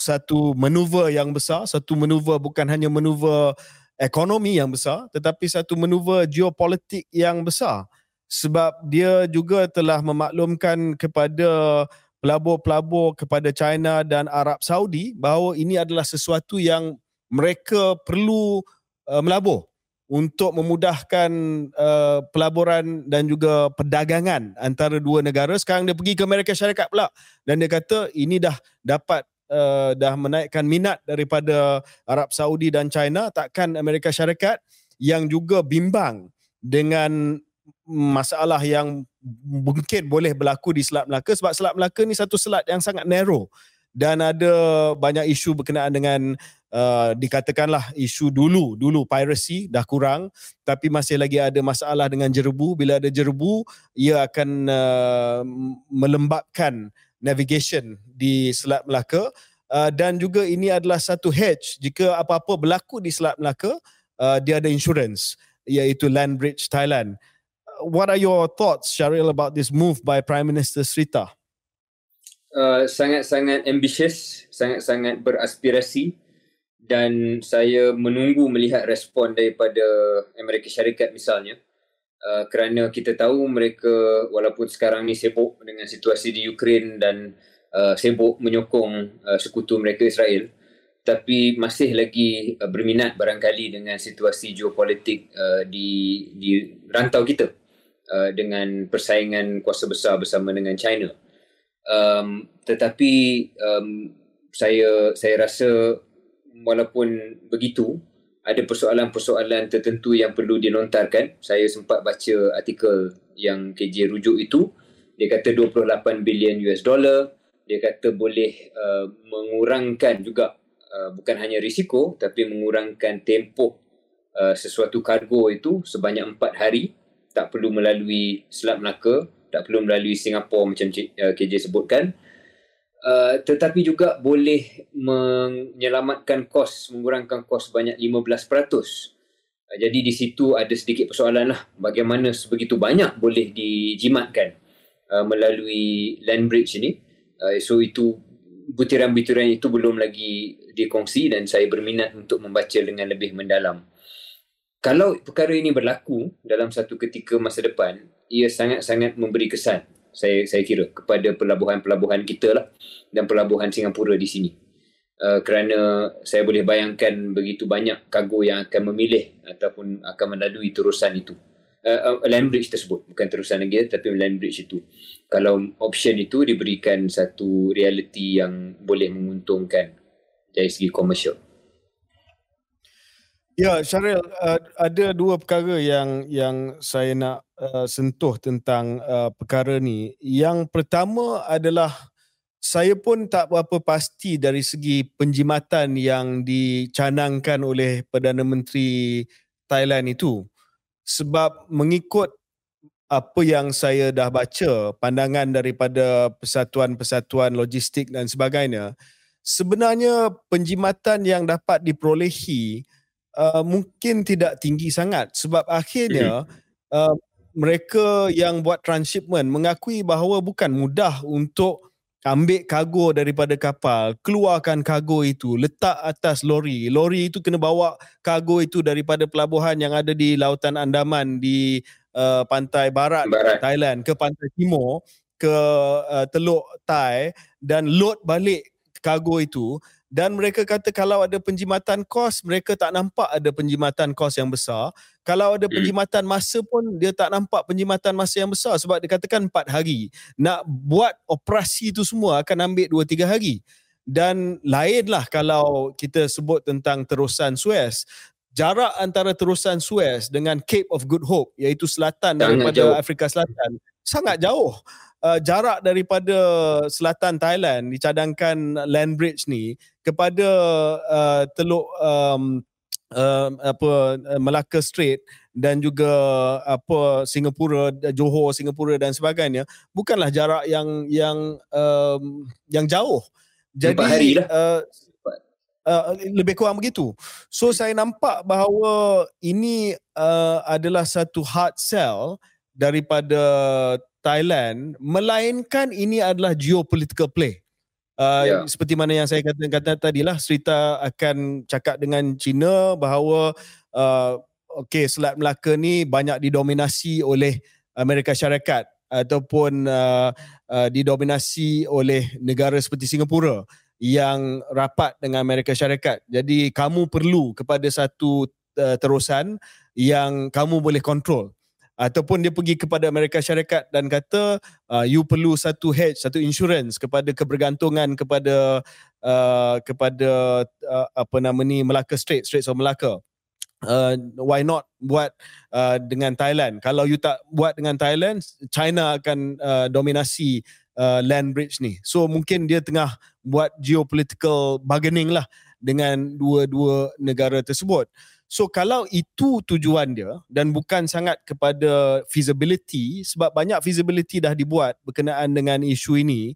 satu manuver yang besar, satu manuver bukan hanya manuver ekonomi yang besar tetapi satu manuver geopolitik yang besar sebab dia juga telah memaklumkan kepada pelabur-pelabur kepada China dan Arab Saudi bahawa ini adalah sesuatu yang mereka perlu uh, melabur untuk memudahkan uh, pelaburan dan juga perdagangan antara dua negara. Sekarang dia pergi ke Amerika Syarikat pula dan dia kata ini dah dapat uh, dah menaikkan minat daripada Arab Saudi dan China. Takkan Amerika Syarikat yang juga bimbang dengan masalah yang mungkin boleh berlaku di Selat Melaka sebab Selat Melaka ni satu selat yang sangat narrow dan ada banyak isu berkenaan dengan uh, dikatakanlah isu dulu dulu piracy dah kurang tapi masih lagi ada masalah dengan jerebu. Bila ada jerebu ia akan uh, melembabkan navigation di Selat Melaka uh, dan juga ini adalah satu hedge. Jika apa-apa berlaku di Selat Melaka uh, dia ada insurance iaitu Land Bridge Thailand what are your thoughts Syaril about this move by Prime Minister Srita uh, sangat-sangat ambitious, sangat-sangat beraspirasi dan saya menunggu melihat respon daripada Amerika Syarikat misalnya. Uh, kerana kita tahu mereka walaupun sekarang ni sibuk dengan situasi di Ukraine dan uh, sibuk menyokong uh, sekutu mereka Israel tapi masih lagi uh, berminat barangkali dengan situasi geopolitik uh, di di rantau kita uh, dengan persaingan kuasa besar bersama dengan China. Um, tetapi um, saya saya rasa walaupun begitu ada persoalan-persoalan tertentu yang perlu dinontarkan saya sempat baca artikel yang KJ rujuk itu. Dia kata 28 bilion US dollar. Dia kata boleh uh, mengurangkan juga uh, bukan hanya risiko tapi mengurangkan tempoh uh, sesuatu kargo itu sebanyak 4 hari tak perlu melalui Selat Melaka tak perlu melalui Singapura macam KJ uh, sebutkan. Uh, tetapi juga boleh menyelamatkan kos mengurangkan kos banyak 15% uh, jadi di situ ada sedikit persoalan lah bagaimana sebegitu banyak boleh dijimatkan uh, melalui land bridge ini. Uh, so itu butiran-butiran itu belum lagi dikongsi dan saya berminat untuk membaca dengan lebih mendalam kalau perkara ini berlaku dalam satu ketika masa depan, ia sangat-sangat memberi kesan saya saya kira kepada pelabuhan-pelabuhan kita lah dan pelabuhan Singapura di sini. Uh, kerana saya boleh bayangkan begitu banyak kargo yang akan memilih ataupun akan melalui terusan itu. Uh, land bridge tersebut bukan terusan lagi tapi land bridge itu. Kalau option itu diberikan satu realiti yang boleh menguntungkan dari segi komersial. Ya, Syaril, uh, ada dua perkara yang yang saya nak uh, sentuh tentang uh, perkara ni. Yang pertama adalah saya pun tak berapa pasti dari segi penjimatan yang dicanangkan oleh Perdana Menteri Thailand itu. Sebab mengikut apa yang saya dah baca, pandangan daripada persatuan-persatuan logistik dan sebagainya, sebenarnya penjimatan yang dapat diperolehi uh, mungkin tidak tinggi sangat. Sebab akhirnya uh, mereka yang buat transshipment mengakui bahawa bukan mudah untuk ambil kargo daripada kapal, keluarkan kargo itu, letak atas lori. Lori itu kena bawa kargo itu daripada pelabuhan yang ada di Lautan Andaman di uh, pantai barat, barat. Thailand ke pantai timur ke uh, Teluk Thai dan load balik kargo itu dan mereka kata kalau ada penjimatan kos mereka tak nampak ada penjimatan kos yang besar. Kalau ada hmm. penjimatan masa pun dia tak nampak penjimatan masa yang besar. Sebab dikatakan 4 hari. Nak buat operasi itu semua akan ambil 2 3 hari. Dan lainlah kalau kita sebut tentang terusan Suez. Jarak antara terusan Suez dengan Cape of Good Hope iaitu selatan daripada jauh. Afrika Selatan sangat jauh uh, jarak daripada selatan Thailand dicadangkan land bridge ni kepada uh, teluk um, uh, apa Malacca Strait dan juga apa Singapura Johor Singapura dan sebagainya bukanlah jarak yang yang um, yang jauh jadi hari lah. uh, Uh, lebih kurang begitu. So saya nampak bahawa ini uh, adalah satu hard sell daripada Thailand melainkan ini adalah geopolitical play. Uh, yeah. seperti mana yang saya kata kata tadi lah cerita akan cakap dengan China bahawa uh, okey Selat Melaka ni banyak didominasi oleh Amerika Syarikat ataupun uh, uh, didominasi oleh negara seperti Singapura yang rapat dengan Amerika Syarikat. Jadi kamu perlu kepada satu uh, terusan yang kamu boleh kontrol ataupun dia pergi kepada Amerika Syarikat dan kata uh, you perlu satu hedge satu insurance kepada kebergantungan kepada uh, kepada uh, apa nama ni Melaka Strait Straits of Melaka. Uh, why not buat uh, dengan Thailand? Kalau you tak buat dengan Thailand China akan uh, dominasi uh, land bridge ni. So mungkin dia tengah buat geopolitical bargaining lah dengan dua-dua negara tersebut So kalau itu tujuan dia dan bukan sangat kepada feasibility sebab banyak feasibility dah dibuat berkenaan dengan isu ini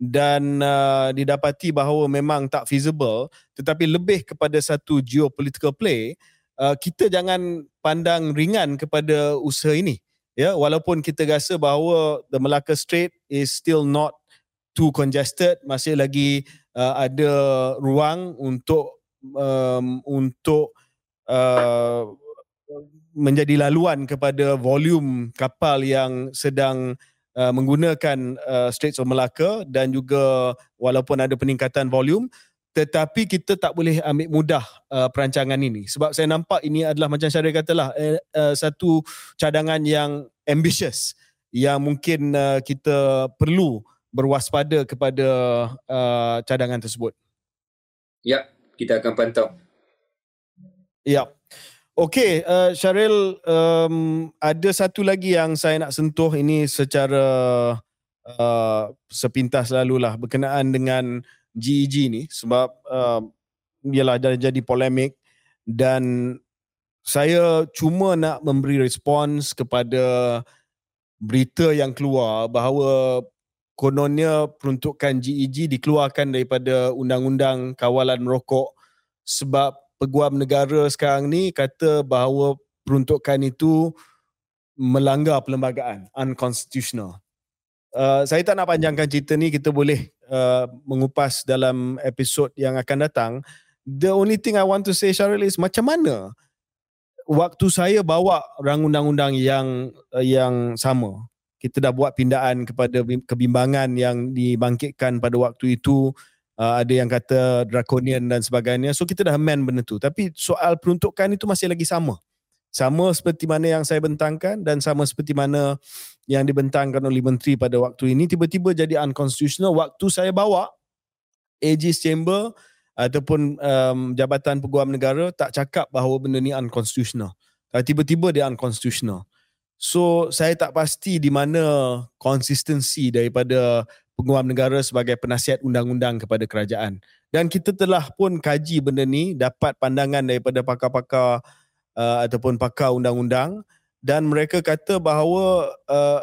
dan uh, didapati bahawa memang tak feasible tetapi lebih kepada satu geopolitical play uh, kita jangan pandang ringan kepada usaha ini ya. Walaupun kita rasa bahawa the Malacca Strait is still not too congested masih lagi uh, ada ruang untuk um, untuk Uh, menjadi laluan kepada volume kapal yang sedang uh, menggunakan uh, Straits of Malacca dan juga walaupun ada peningkatan volume tetapi kita tak boleh ambil mudah uh, perancangan ini sebab saya nampak ini adalah macam saya katalah uh, satu cadangan yang ambitious yang mungkin uh, kita perlu berwaspada kepada uh, cadangan tersebut. Ya, kita akan pantau. Ya. Okey, uh, Syaril, um, ada satu lagi yang saya nak sentuh ini secara uh, sepintas lalulah berkenaan dengan GEG e ni sebab uh, ialah dah jadi polemik dan saya cuma nak memberi respons kepada berita yang keluar bahawa kononnya peruntukan GEG e dikeluarkan daripada undang-undang kawalan merokok sebab peguam negara sekarang ni kata bahawa peruntukan itu melanggar perlembagaan unconstitutional. Uh, saya tak nak panjangkan cerita ni kita boleh uh, mengupas dalam episod yang akan datang. The only thing I want to say Syaril is macam mana waktu saya bawa rang undang-undang yang uh, yang sama kita dah buat pindaan kepada kebimbangan yang dibangkitkan pada waktu itu uh, ada yang kata draconian dan sebagainya. So kita dah amend benda tu. Tapi soal peruntukan itu masih lagi sama. Sama seperti mana yang saya bentangkan dan sama seperti mana yang dibentangkan oleh menteri pada waktu ini tiba-tiba jadi unconstitutional waktu saya bawa AG's chamber ataupun um, jabatan peguam negara tak cakap bahawa benda ni unconstitutional. Tiba-tiba dia unconstitutional. So saya tak pasti di mana konsistensi daripada penguam negara sebagai penasihat undang-undang kepada kerajaan. Dan kita telah pun kaji benda ni, dapat pandangan daripada pakar-pakar uh, ataupun pakar undang-undang dan mereka kata bahawa uh,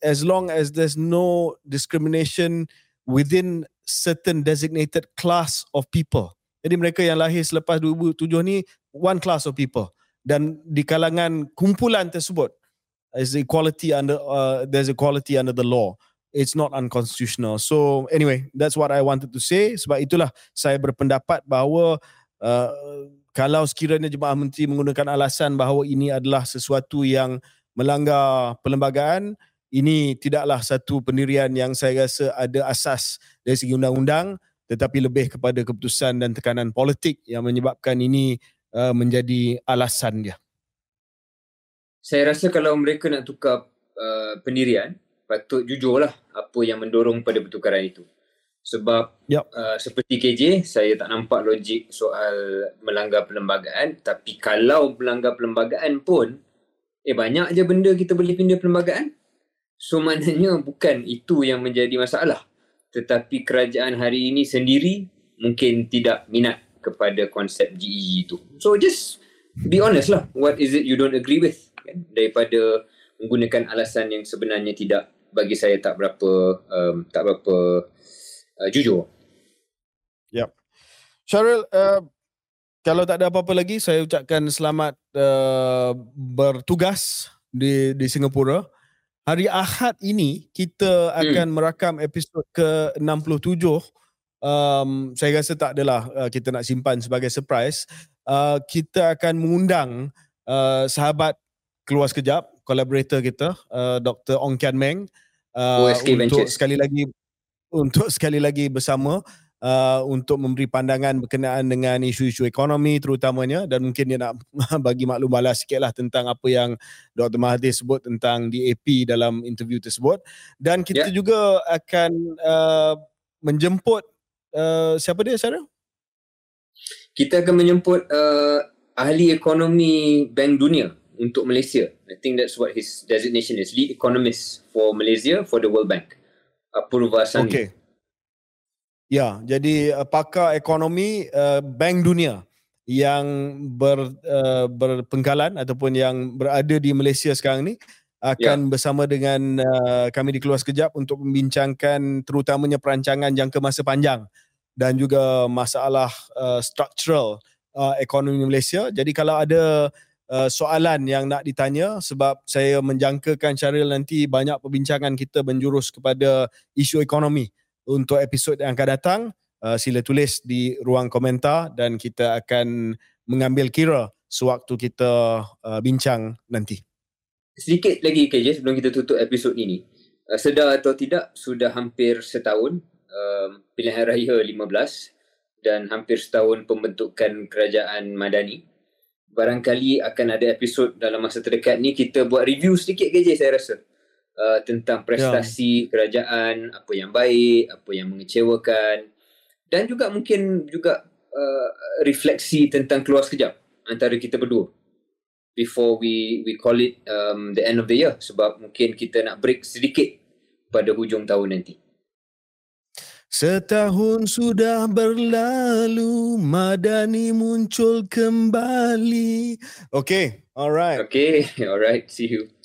as long as there's no discrimination within certain designated class of people. Jadi mereka yang lahir selepas 2007 ni one class of people dan di kalangan kumpulan tersebut is equality under uh, there's equality under the law it's not unconstitutional. So anyway, that's what I wanted to say. Sebab itulah saya berpendapat bahawa uh, kalau sekiranya Jemaah Menteri menggunakan alasan bahawa ini adalah sesuatu yang melanggar perlembagaan, ini tidaklah satu pendirian yang saya rasa ada asas dari segi undang-undang tetapi lebih kepada keputusan dan tekanan politik yang menyebabkan ini uh, menjadi alasan dia. Saya rasa kalau mereka nak tukar uh, pendirian, patut jujurlah apa yang mendorong pada pertukaran itu. Sebab yep. uh, seperti KJ, saya tak nampak logik soal melanggar perlembagaan. Tapi kalau melanggar perlembagaan pun, eh banyak je benda kita boleh pindah perlembagaan. So <laughs> maknanya bukan itu yang menjadi masalah. Tetapi kerajaan hari ini sendiri mungkin tidak minat kepada konsep GEG itu. So just be honest lah. What is it you don't agree with? Kan? Daripada menggunakan alasan yang sebenarnya tidak bagi saya tak berapa um, tak berapa uh, jujur. Yep. Syaril, uh, kalau tak ada apa-apa lagi, saya ucapkan selamat uh, bertugas di di Singapura. Hari Ahad ini kita akan hmm. merakam episod ke-67. Um, saya rasa tak adalah uh, kita nak simpan sebagai surprise. Uh, kita akan mengundang uh, sahabat keluar sekejap, collaborator kita, uh, Dr. Ong Kian Meng. Uh, untuk Ventures. sekali lagi untuk sekali lagi bersama uh, untuk memberi pandangan berkenaan dengan isu-isu ekonomi terutamanya dan mungkin dia nak <laughs> bagi maklum balas sikit lah tentang apa yang Dr. Mahathir sebut tentang DAP dalam interview tersebut dan kita yeah. juga akan uh, menjemput uh, siapa dia Sarah? Kita akan menjemput uh, ahli ekonomi Bank Dunia untuk Malaysia. I think that's what his designation is. Lead economist for Malaysia for the World Bank. Apurva Sani. Okay. Ya, jadi uh, pakar ekonomi uh, Bank Dunia yang ber, uh, berpengkalan ataupun yang berada di Malaysia sekarang ni akan ya. bersama dengan uh, kami di Keluar Sekejap untuk membincangkan terutamanya perancangan jangka masa panjang dan juga masalah uh, structural uh, ekonomi Malaysia. Jadi kalau ada uh, soalan yang nak ditanya sebab saya menjangkakan Syaril nanti banyak perbincangan kita menjurus kepada isu ekonomi untuk episod yang akan datang uh, sila tulis di ruang komentar dan kita akan mengambil kira sewaktu kita uh, bincang nanti. Sedikit lagi KJ sebelum kita tutup episod ini. Uh, sedar atau tidak sudah hampir setahun uh, pilihan raya 15 dan hampir setahun pembentukan kerajaan Madani. Barangkali akan ada episod dalam masa terdekat ni kita buat review sedikit KJ saya rasa uh, tentang prestasi ya. kerajaan, apa yang baik, apa yang mengecewakan dan juga mungkin juga uh, refleksi tentang keluar sekejap antara kita berdua before we we call it um, the end of the year sebab mungkin kita nak break sedikit pada hujung tahun nanti. Setahun sudah berlalu, Madani muncul kembali. Okay, alright. Okay, <laughs> alright. See you.